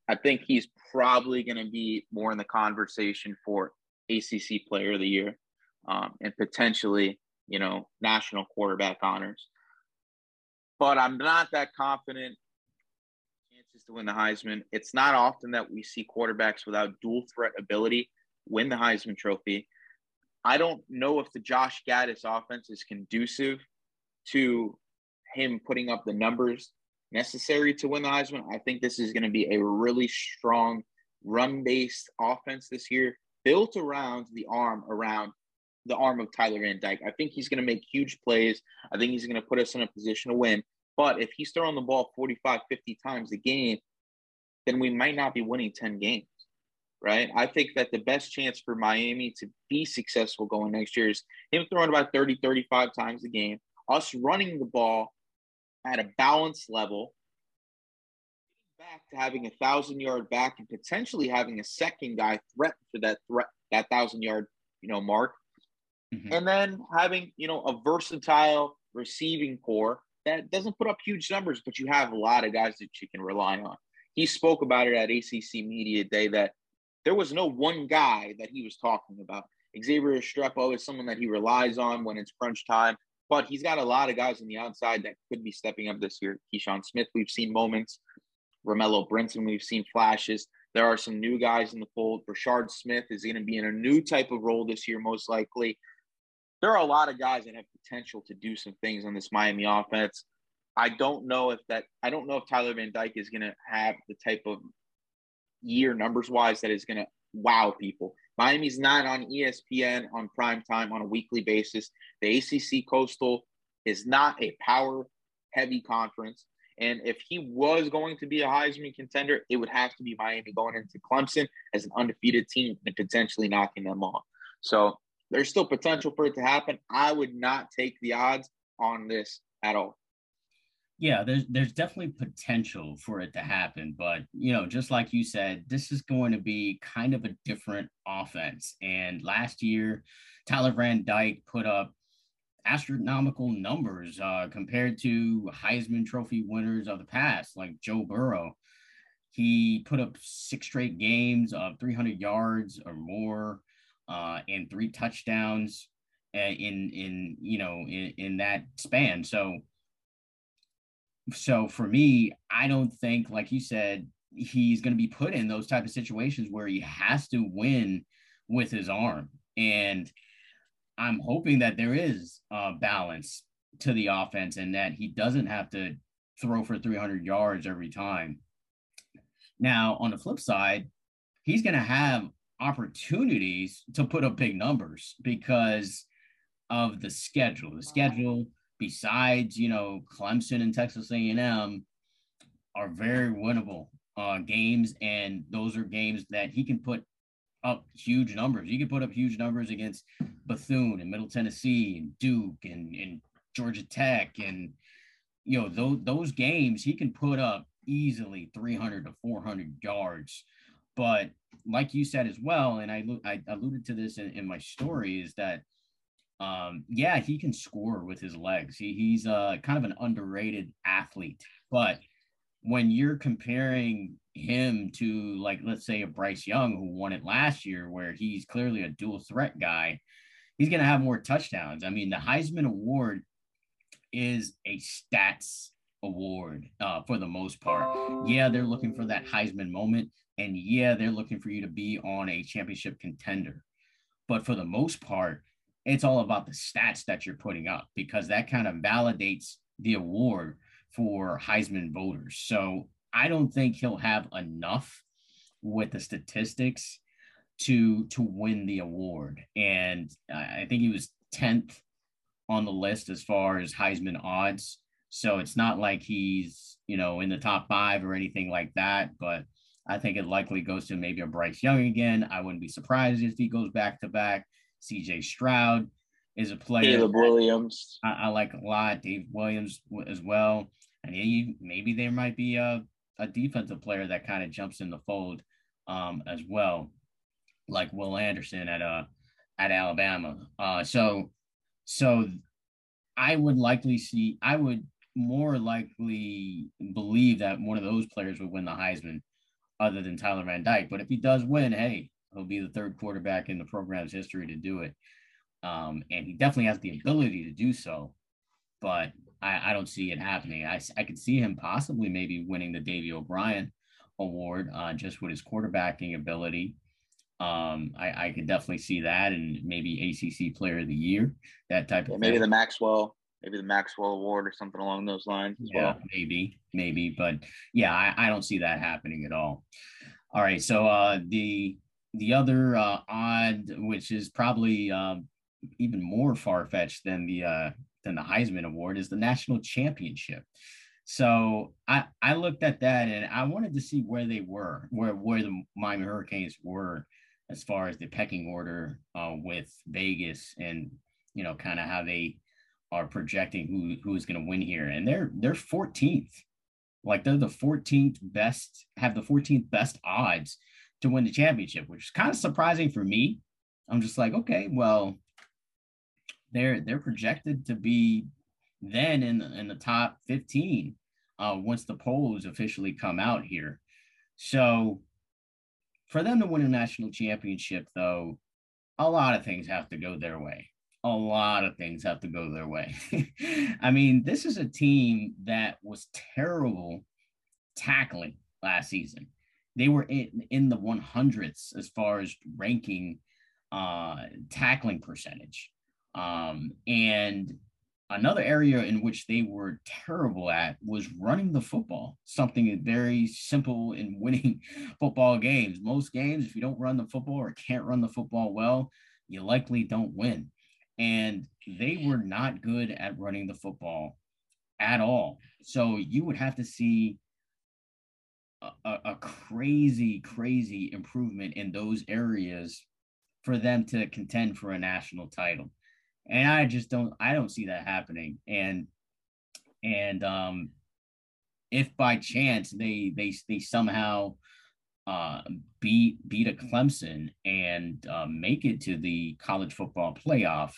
I think he's probably going to be more in the conversation for ACC Player of the Year um, and potentially, you know, national quarterback honors. But I'm not that confident. To win the Heisman. It's not often that we see quarterbacks without dual threat ability win the Heisman Trophy. I don't know if the Josh Gattis offense is conducive to him putting up the numbers necessary to win the Heisman. I think this is going to be a really strong run based offense this year, built around the arm around the arm of Tyler Van Dyke. I think he's going to make huge plays. I think he's going to put us in a position to win. But if he's throwing the ball 45, 50 times a game, then we might not be winning 10 games, right? I think that the best chance for Miami to be successful going next year is him throwing about 30, 35 times a game, us running the ball at a balanced level, back to having a thousand yard back and potentially having a second guy threat for that threat that thousand yard you know mark, mm-hmm. and then having you know a versatile receiving core that doesn't put up huge numbers, but you have a lot of guys that you can rely on. He spoke about it at ACC Media Day that there was no one guy that he was talking about. Xavier Restrepo is someone that he relies on when it's crunch time, but he's got a lot of guys on the outside that could be stepping up this year. Keyshawn Smith, we've seen moments. Romello Brinson, we've seen flashes. There are some new guys in the fold. Brashard Smith is going to be in a new type of role this year, most likely. There are a lot of guys that have potential to do some things on this Miami offense. I don't know if that I don't know if Tyler Van Dyke is going to have the type of year numbers wise that is going to wow people. Miami's not on ESPN on prime time on a weekly basis. The ACC Coastal is not a power heavy conference. And if he was going to be a Heisman contender, it would have to be Miami going into Clemson as an undefeated team and potentially knocking them off. So there's still potential for it to happen. I would not take the odds on this at all. Yeah, there's there's definitely potential for it to happen, but you know, just like you said, this is going to be kind of a different offense. And last year, Tyler Van Dyke put up astronomical numbers uh, compared to Heisman Trophy winners of the past, like Joe Burrow. He put up six straight games of 300 yards or more uh, and three touchdowns uh, in in you know in, in that span. So so for me, I don't think, like you said, he's going to be put in those type of situations where he has to win with his arm. And I'm hoping that there is a balance to the offense and that he doesn't have to throw for 300 yards every time. Now, on the flip side, he's going to have opportunities to put up big numbers because of the schedule. The schedule, besides you know Clemson and Texas A&M, are very winnable uh, games, and those are games that he can put up huge numbers. He can put up huge numbers against Bethune and Middle Tennessee and Duke and, and Georgia Tech and you know those those games he can put up easily 300 to 400 yards. But like you said as well, and I, I alluded to this in, in my story, is that um, yeah, he can score with his legs. He, he's uh, kind of an underrated athlete, but when you're comparing him to like let's say a Bryce Young who won it last year where he's clearly a dual threat guy he's going to have more touchdowns. I mean the Heisman award is a stats award uh, for the most part. Yeah they're looking for that Heisman moment and yeah they're looking for you to be on a championship contender but for the most part it's all about the stats that you're putting up because that kind of validates the award for Heisman voters. So I don't think he'll have enough with the statistics to to win the award. And I think he was 10th on the list as far as Heisman odds. So it's not like he's, you know, in the top five or anything like that. But I think it likely goes to maybe a Bryce Young again. I wouldn't be surprised if he goes back to back. CJ Stroud is a player. Caleb Williams. I, I, like a lot. Dave Williams as well. And maybe, maybe there might be a, a defensive player that kind of jumps in the fold um, as well, like Will Anderson at uh at Alabama. Uh, so so I would likely see I would more likely believe that one of those players would win the Heisman other than Tyler Van Dyke. But if he does win, hey, he'll be the third quarterback in the program's history to do it. Um, and he definitely has the ability to do so. But I, I don't see it happening. I, I could see him possibly maybe winning the Davy O'Brien award uh, just with his quarterbacking ability. Um, I, I could definitely see that, and maybe ACC Player of the Year, that type yeah, of. Maybe thing. the Maxwell, maybe the Maxwell Award or something along those lines. yeah, well. maybe, maybe, but yeah, I, I don't see that happening at all. All right, so uh, the the other uh, odd, which is probably um, even more far fetched than the uh, than the Heisman Award is the national championship. So I, I looked at that and I wanted to see where they were, where, where the Miami Hurricanes were as far as the pecking order uh, with Vegas and, you know, kind of how they are projecting who, who's going to win here. And they're, they're 14th. Like they're the 14th best, have the 14th best odds to win the championship, which is kind of surprising for me. I'm just like, okay, well, they're they're projected to be then in the, in the top 15 uh, once the polls officially come out here. So for them to win a national championship, though, a lot of things have to go their way. A lot of things have to go their way. I mean, this is a team that was terrible tackling last season. They were in, in the 100s as far as ranking uh, tackling percentage. Um, and another area in which they were terrible at was running the football, something very simple in winning football games. Most games, if you don't run the football or can't run the football well, you likely don't win. And they were not good at running the football at all. So you would have to see a, a crazy, crazy improvement in those areas for them to contend for a national title. And I just don't I don't see that happening. And and um if by chance they they they somehow uh, beat beat a Clemson and uh, make it to the college football playoff,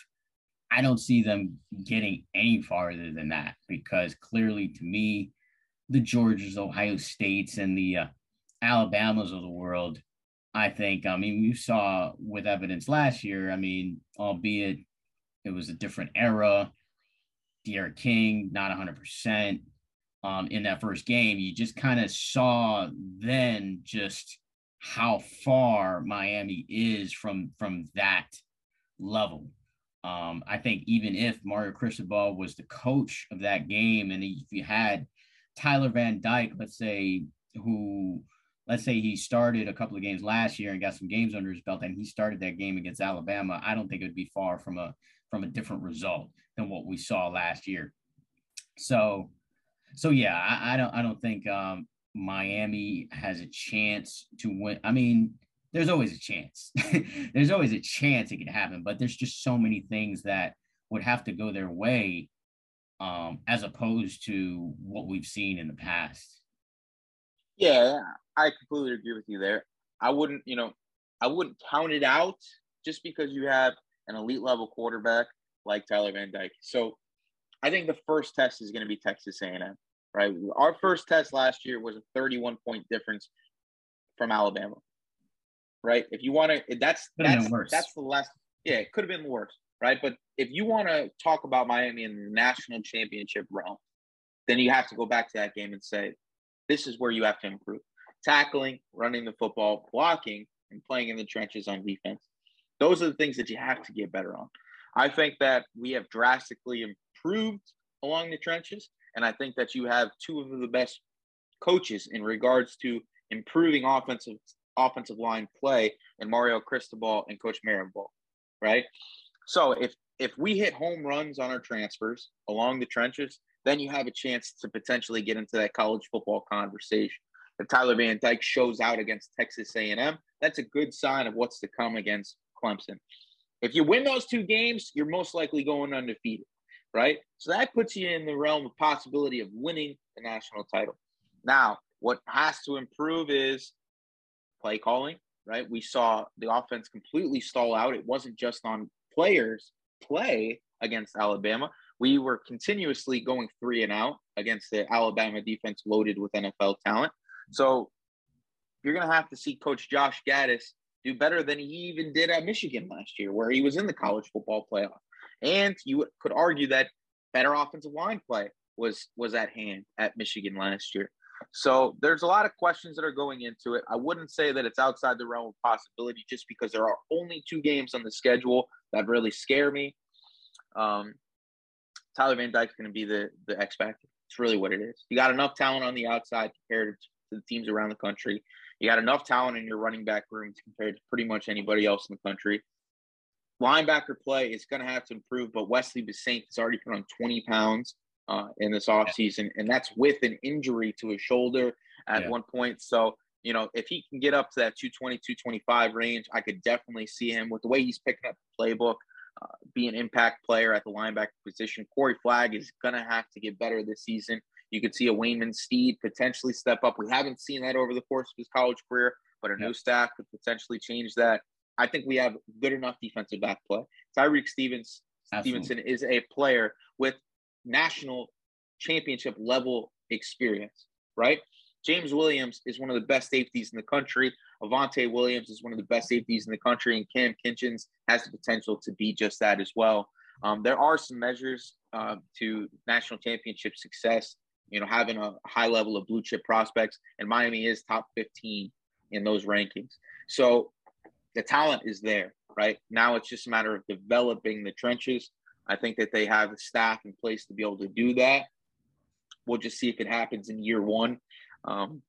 I don't see them getting any farther than that because clearly, to me, the Georgias, Ohio States, and the uh, Alabamas of the world. I think. I mean, you saw with evidence last year. I mean, albeit it was a different era. D'Eriq King, not 100% um, in that first game. You just kind of saw then just how far Miami is from from that level. Um, I think even if Mario Cristobal was the coach of that game, and if you had Tyler Van Dyke, let's say, who, let's say he started a couple of games last year and got some games under his belt, and he started that game against Alabama, I don't think it would be far from a from a different result than what we saw last year. So, so yeah, I, I don't I don't think um, Miami has a chance to win. I mean, there's always a chance. there's always a chance it could happen, but there's just so many things that would have to go their way um, as opposed to what we've seen in the past. Yeah, I completely agree with you there. I wouldn't, you know, I wouldn't count it out just because you have an elite level quarterback like Tyler Van Dyke. So I think the first test is going to be Texas A&M, right? Our first test last year was a 31 point difference from Alabama, right? If you want to, that's that's that's the last. Yeah, it could have been worse right? But if you want to talk about Miami in the national championship realm, then you have to go back to that game and say, this is where you have to improve. Tackling, running the football, blocking, and playing in the trenches on defense. Those are the things that you have to get better on. I think that we have drastically improved along the trenches, and I think that you have two of the best coaches in regards to improving offensive offensive line play in Mario Cristobal and Coach Mirabal, right? So if if we hit home runs on our transfers along the trenches, then you have a chance to potentially get into that college football conversation. If Tyler Van Dyke shows out against Texas A&M, that's a good sign of what's to come against Clemson. If you win those two games, you're most likely going undefeated, right? So that puts you in the realm of possibility of winning the national title. Now, what has to improve is play calling, right? We saw the offense completely stall out. It wasn't just on players play against Alabama. We were continuously going three and out against the Alabama defense loaded with NFL talent. So you're going to have to see Coach Josh Gattis do better than he even did at Michigan last year, where he was in the college football playoff. And you could argue that better offensive line play was was at hand at Michigan last year. So there's a lot of questions that are going into it. I wouldn't say that it's outside the realm of possibility just because there are only two games on the schedule that really scare me. Um, Tyler Van Dyke's going to be the the X factor. It's really what it is. You got enough talent on the outside compared to the teams around the country. You got enough talent in your running back room compared to pretty much anybody else in the country. Linebacker play is going to have to improve, but Wesley Bissainthe has already put on 20 pounds uh, in this offseason, and that's with an injury to his shoulder at yeah. one point. So, you know, if he can get up to that 220, 225 range, I could definitely see him with the way he's picking up the playbook, uh, be an impact player at the linebacker position. Corey Flagg is going to have to get better this season. You could see a Waymon Steed potentially step up. We haven't seen that over the course of his college career, but a yeah. new staff could potentially change that. I think we have good enough defensive back play. Tyrique Stevens Stevenson is a player with national championship level experience, right? James Williams is one of the best safeties in the country. Avantae Williams is one of the best safeties in the country, and Cam Kinchens has the potential to be just that as well. Um, there are some measures uh, to national championship success. You know, having a high level of blue chip prospects, and Miami is top 15 in those rankings. So the talent is there, right? Now it's just a matter of developing the trenches. I think that they have the staff in place to be able to do that. We'll just see if it happens in year one. Um,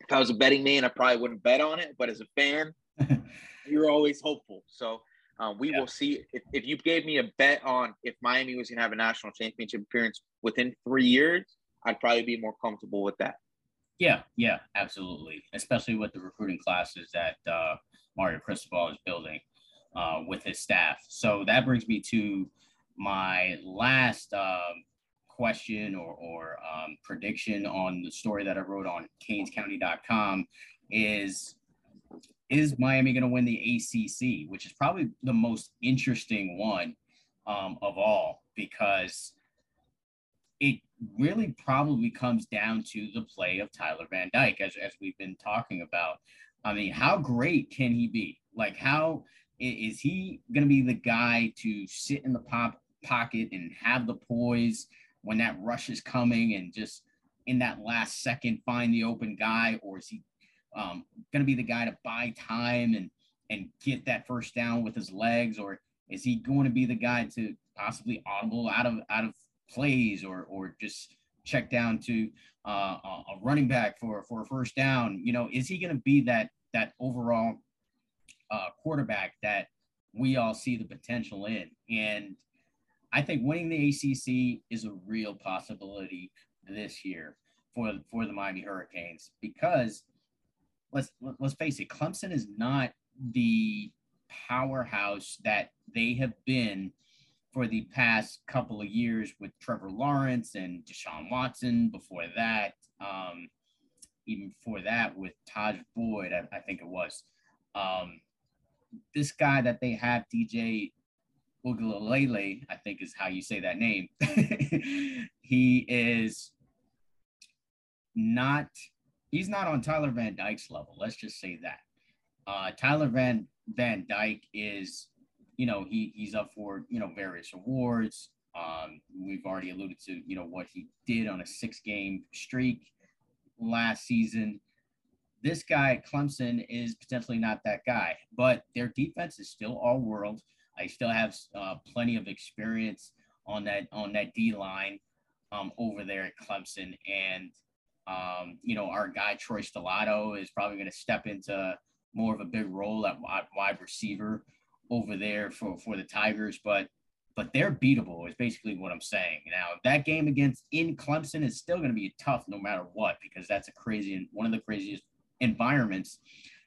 if I was a betting man, I probably wouldn't bet on it, but as a fan, you're always hopeful. So um, we yeah. will see. If, if you gave me a bet on if Miami was going to have a national championship appearance within three years, I'd probably be more comfortable with that. Yeah, yeah, absolutely. Especially with the recruiting classes that uh, Mario Cristobal is building uh, with his staff. So that brings me to my last um, question or, or um, prediction on the story that I wrote on CanesCounty.com is is Miami going to win the ACC, which is probably the most interesting one um, of all because it really probably comes down to the play of Tyler Van Dyke, as, as we've been talking about. I mean, how great can he be? Like, how is he going to be the guy to sit in the pop pocket and have the poise when that rush is coming and just in that last second find the open guy, or is he um, going to be the guy to buy time and and get that first down with his legs, or is he going to be the guy to possibly audible out of out of plays or or just check down to uh, a running back for for a first down? You know, is he going to be that that overall uh, quarterback that we all see the potential in? And I think winning the ACC is a real possibility this year for for the Miami Hurricanes because let's let's face it, Clemson is not the powerhouse that they have been for the past couple of years with Trevor Lawrence and Deshaun Watson. Before that, um, even before that with Tajh Boyd, I, I think it was. Um, this guy that they have, DJ Uiagalelei, I think is how you say that name. he is not he's not on Tyler Van Dyke's level. Let's just say that. Uh, Tyler Van Van Dyke is, you know, he he's up for you know various awards. Um, we've already alluded to you know what he did on a six game streak last season. This guy Clemson is potentially not that guy, but their defense is still all world. I still have uh, plenty of experience on that on that D line um, over there at Clemson, and um, you know our guy Troy Stellato is probably going to step into more of a big role at wide receiver over there for for the Tigers, but but they're beatable is basically what I'm saying. Now that game against in Clemson is still going to be tough no matter what because that's a crazy one of the craziest environments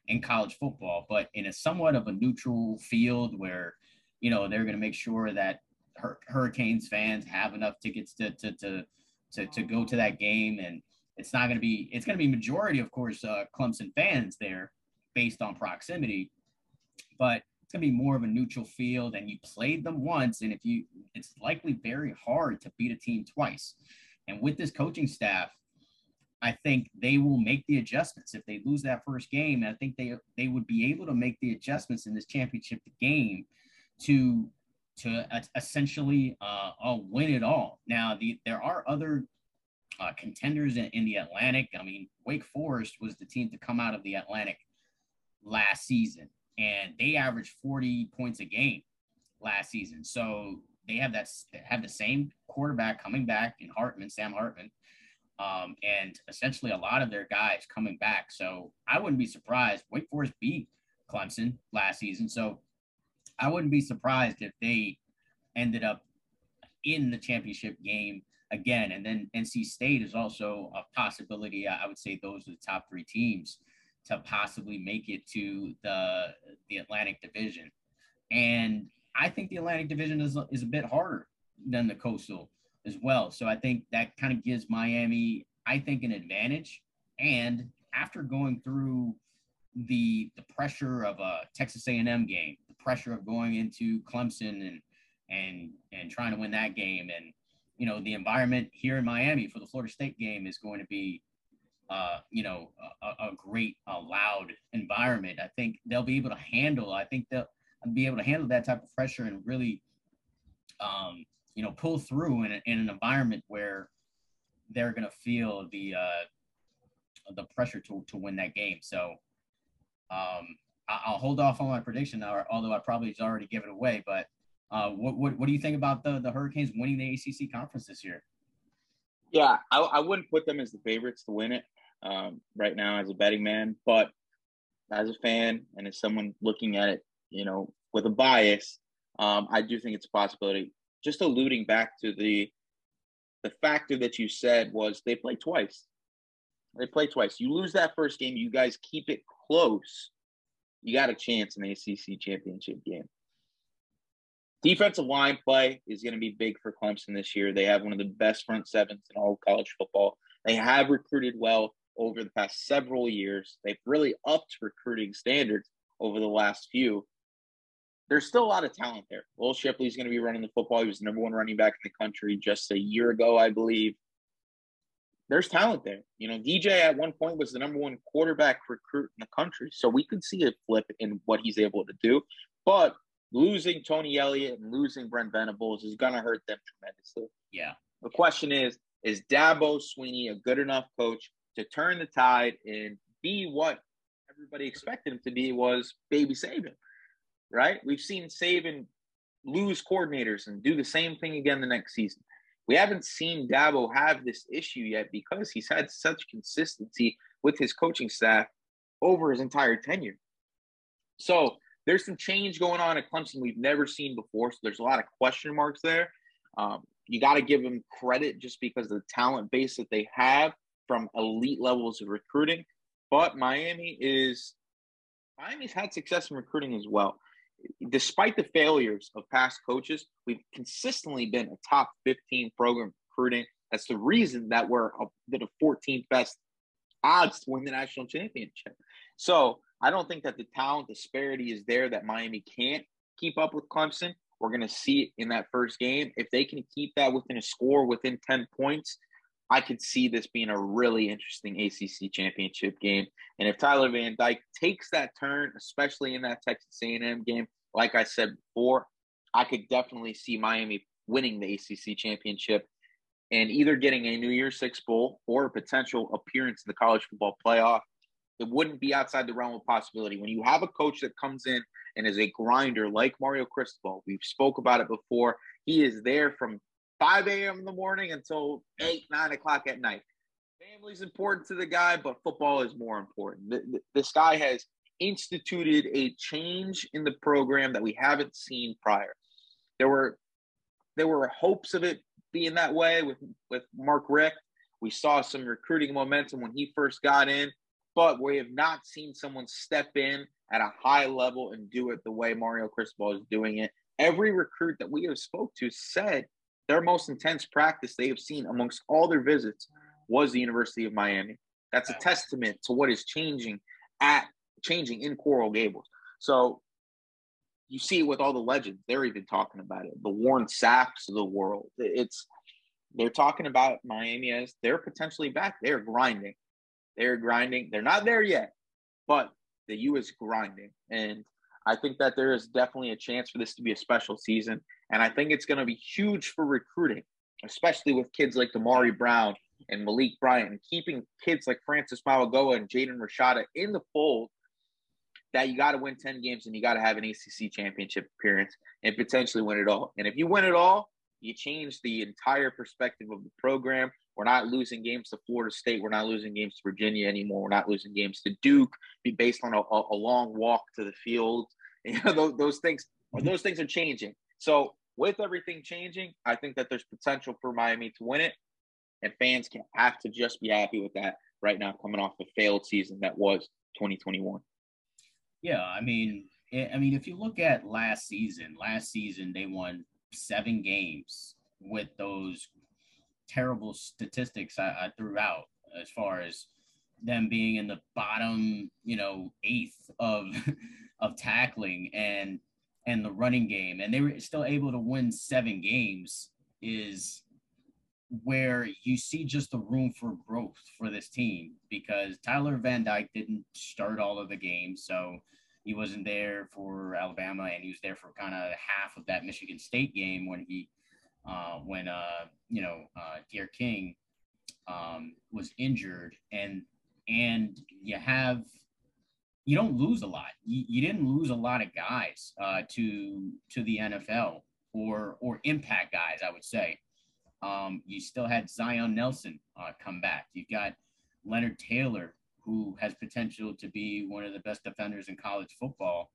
in college football. But in a somewhat of a neutral field where you know they're going to make sure that Hurricanes fans have enough tickets to to to to, to go to that game, and it's not going to be it's going to be majority, of course, uh, Clemson fans there based on proximity, but to be more of a neutral field, and you played them once, and if you, it's likely very hard to beat a team twice, and with this coaching staff. I think they will make the adjustments if they lose that first game. I think they they would be able to make the adjustments in this championship game to to essentially uh, uh, win it all. Now, the, there are other uh, contenders in, in, the Atlantic. I mean, Wake Forest was the team to come out of the Atlantic last season, and they averaged 40 points a game last season. So they have that have the same quarterback coming back in Hartman, Sam Hartman, um, and essentially a lot of their guys coming back. So I wouldn't be surprised. Wake Forest beat Clemson last season, so I wouldn't be surprised if they ended up in the championship game again. And then NC State is also a possibility. I would say those are the top three teams to possibly make it to the the Atlantic Division. And I think the Atlantic Division is, is a bit harder than the Coastal as well. So I think that kind of gives Miami, I think, an advantage. And after going through the the pressure of a Texas A&M game, the pressure of going into Clemson and and and trying to win that game. And you know, the environment here in Miami for the Florida State game is going to be uh, you know, a, a great, a loud environment. I think they'll be able to handle. I think they'll be able to handle that type of pressure and really, um, you know, pull through in, a, in an environment where they're going to feel the uh, the pressure to to win that game. So, um, I'll hold off on my prediction now, although I probably already given it away. But uh, what, what what do you think about the the Hurricanes winning the ACC conference this year? Yeah, I, I wouldn't put them as the favorites to win it um, right now as a betting man, but as a fan and as someone looking at it, you know, with a bias, um, I do think it's a possibility. Just alluding back to the the factor that you said was they play twice. They play twice. You lose that first game, you guys keep it close. You got a chance in the ACC championship game. Defensive line play is going to be big for Clemson this year. They have one of the best front sevens in all college football. They have recruited well over the past several years. They've really upped recruiting standards over the last few. There's still a lot of talent there. Will Shipley's going to be running the football. He was the number one running back in the country just a year ago, I believe. There's talent there. You know, DJ at one point was the number one quarterback recruit in the country. So we could see a flip in what he's able to do. But losing Tony Elliott and losing Brent Venables is going to hurt them tremendously. Yeah. The question is, is Dabo Swinney a good enough coach to turn the tide and be what everybody expected him to be was baby Saban, right? We've seen Saban lose coordinators and do the same thing again the next season. We haven't seen Dabo have this issue yet because he's had such consistency with his coaching staff over his entire tenure. So there's some change going on at Clemson we've never seen before. So there's a lot of question marks there. Um, you got to give them credit just because of the talent base that they have from elite levels of recruiting. But Miami is Miami's had success in recruiting as well. Despite the failures of past coaches, we've consistently been a top 15 program recruiting. That's the reason that we're a, the 14th best odds to win the national championship. So I don't think that the talent disparity is there that Miami can't keep up with Clemson. We're going to see it in that first game. If they can keep that within a score within 10 points, I could see this being a really interesting ACC championship game. And if Tyler Van Dyke takes that turn, especially in that Texas A&M game, like I said before, I could definitely see Miami winning the ACC championship and either getting a New Year's Six bowl or a potential appearance in the college football playoff it wouldn't be outside the realm of possibility. When you have a coach that comes in and is a grinder like Mario Cristobal, we've spoke about it before. He is there from 5 a.m. in the morning until 8, 9 o'clock at night. Family's important to the guy, but football is more important. This guy has instituted a change in the program that we haven't seen prior. There were there were hopes of it being that way with with Mark Richt. We saw some recruiting momentum when he first got in but we have not seen someone step in at a high level and do it the way Mario Cristobal is doing it. Every recruit that we have spoke to said their most intense practice they have seen amongst all their visits was the University of Miami. That's a testament to what is changing at changing in Coral Gables. So you see it with all the legends. They're even talking about it. The Warren Sapps of the world. It's they're talking about Miami as they're potentially back. They're grinding. They're grinding. They're not there yet, but the U is grinding. And I think that there is definitely a chance for this to be a special season. And I think it's going to be huge for recruiting, especially with kids like Damari Brown and Malik Bryant, and keeping kids like Francis Mauigoa and Jaden Rashada in the fold. That you got to win 10 games and you got to have an ACC championship appearance and potentially win it all. And if you win it all, you change the entire perspective of the program. We're not losing games to Florida State. We're not losing games to Virginia anymore. We're not losing games to Duke be based on a, a long walk to the field. You know, those, those things those things are changing. So with everything changing, I think that there's potential for Miami to win it, and fans can have to just be happy with that right now, coming off a failed season that was 2021. Yeah, I mean, eh, I mean, if you look at last season, last season they won seven games with those terrible statistics I, I threw out as far as them being in the bottom, you know, eighth of of tackling and and the running game, and they were still able to win seven games is where you see just the room for growth for this team because Tyler Van Dyke didn't start all of the games, so he wasn't there for Alabama, and he was there for kind of half of that Michigan State game when he, uh, when uh, you know, uh, D'Eriq King um, was injured, and and you have you don't lose a lot. You, you didn't lose a lot of guys uh, to to the NFL or or impact guys, I would say. Um, you still had Zion Nelson uh, come back. You've got Leonard Taylor, who has potential to be one of the best defenders in college football,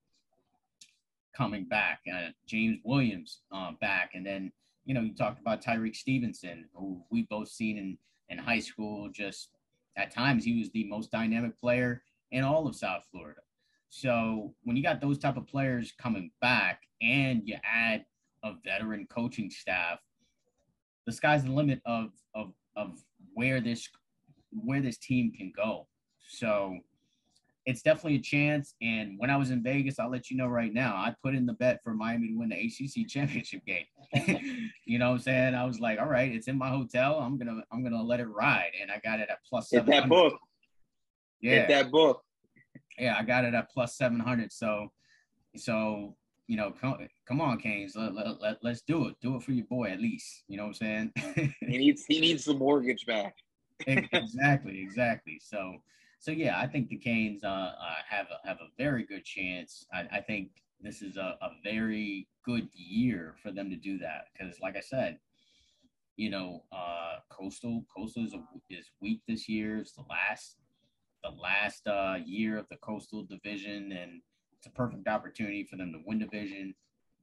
coming back. Uh, James Williams uh, back, and then you know you talked about Tyrique Stevenson, who we both seen in in high school. Just at times he was the most dynamic player in all of South Florida. So when you got those type of players coming back, and you add a veteran coaching staff, the sky's the limit of of of where this where this team can go. So it's definitely a chance. And when I was in Vegas, I'll let you know right now, I put in the bet for Miami to win the ACC championship game. you know what I'm saying? I was like, all right, it's in my hotel. I'm gonna I'm gonna let it ride, and I got it at plus. Get that book. Yeah, Get that book. Yeah, I got it at plus seven hundred. So, so you know, come, come on, Canes, let, let, let, let's do it. Do it for your boy at least. You know what I'm saying? he needs he needs the mortgage back. exactly, exactly. So, so yeah, I think the Canes uh, uh, have a, have a very good chance. I, I think this is a, a very good year for them to do that because, like I said, you know, uh, Coastal Coastal is, a, is weak this year. It's the last the last uh, year of the Coastal Division, and it's a perfect opportunity for them to win division,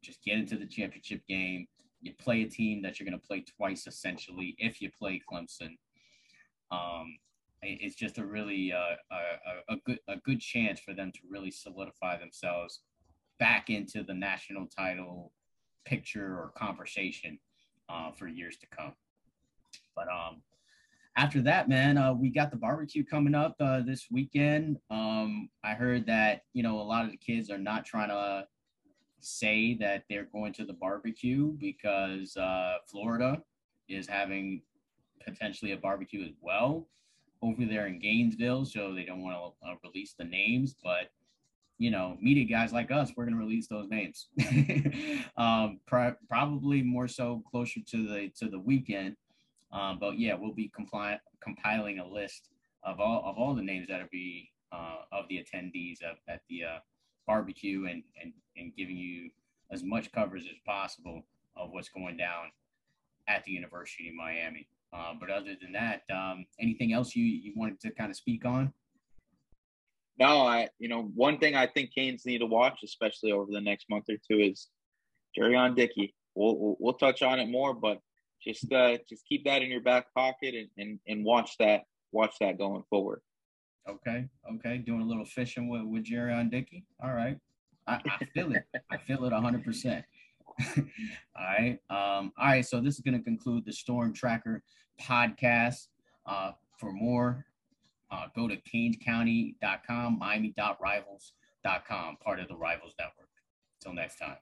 just get into the championship game. You play a team that you're going to play twice essentially if you play Clemson. Um, it's just a really uh, a, a, good a good chance for them to really solidify themselves back into the national title picture or conversation uh, for years to come. But um, after that, man, uh, we got the barbecue coming up uh, this weekend. Um, I heard that you know a lot of the kids are not trying to say that they're going to the barbecue because uh, Florida is having potentially a barbecue as well over there in Gainesville, so they don't want to uh, release the names, but you know, media guys like us, we're to release those names. um, pr- probably more so closer to the to the weekend. Um, but yeah, we'll be compli- compiling a list of all of all the names that'll be uh, of the attendees of, at the uh, barbecue and, and and giving you as much coverage as possible of what's going down at the University of Miami. Uh, but other than that, um, anything else you you wanted to kind of speak on? No, I you know one thing I think Canes need to watch, especially over the next month or two, is Jurrion Dickey. We'll, we'll, we'll touch on it more, but just uh, just keep that in your back pocket and, and, and watch that watch that going forward. Okay, okay, doing a little fishing with with Jurrion Dickey. All right, I, I feel it. I feel it hundred percent. all right, um, all right. So this is going to conclude the Storm Tracker podcast. Uh, for more, uh, go to canescounty.com, miami.rivals.com, part of the Rivals Network. Until next time.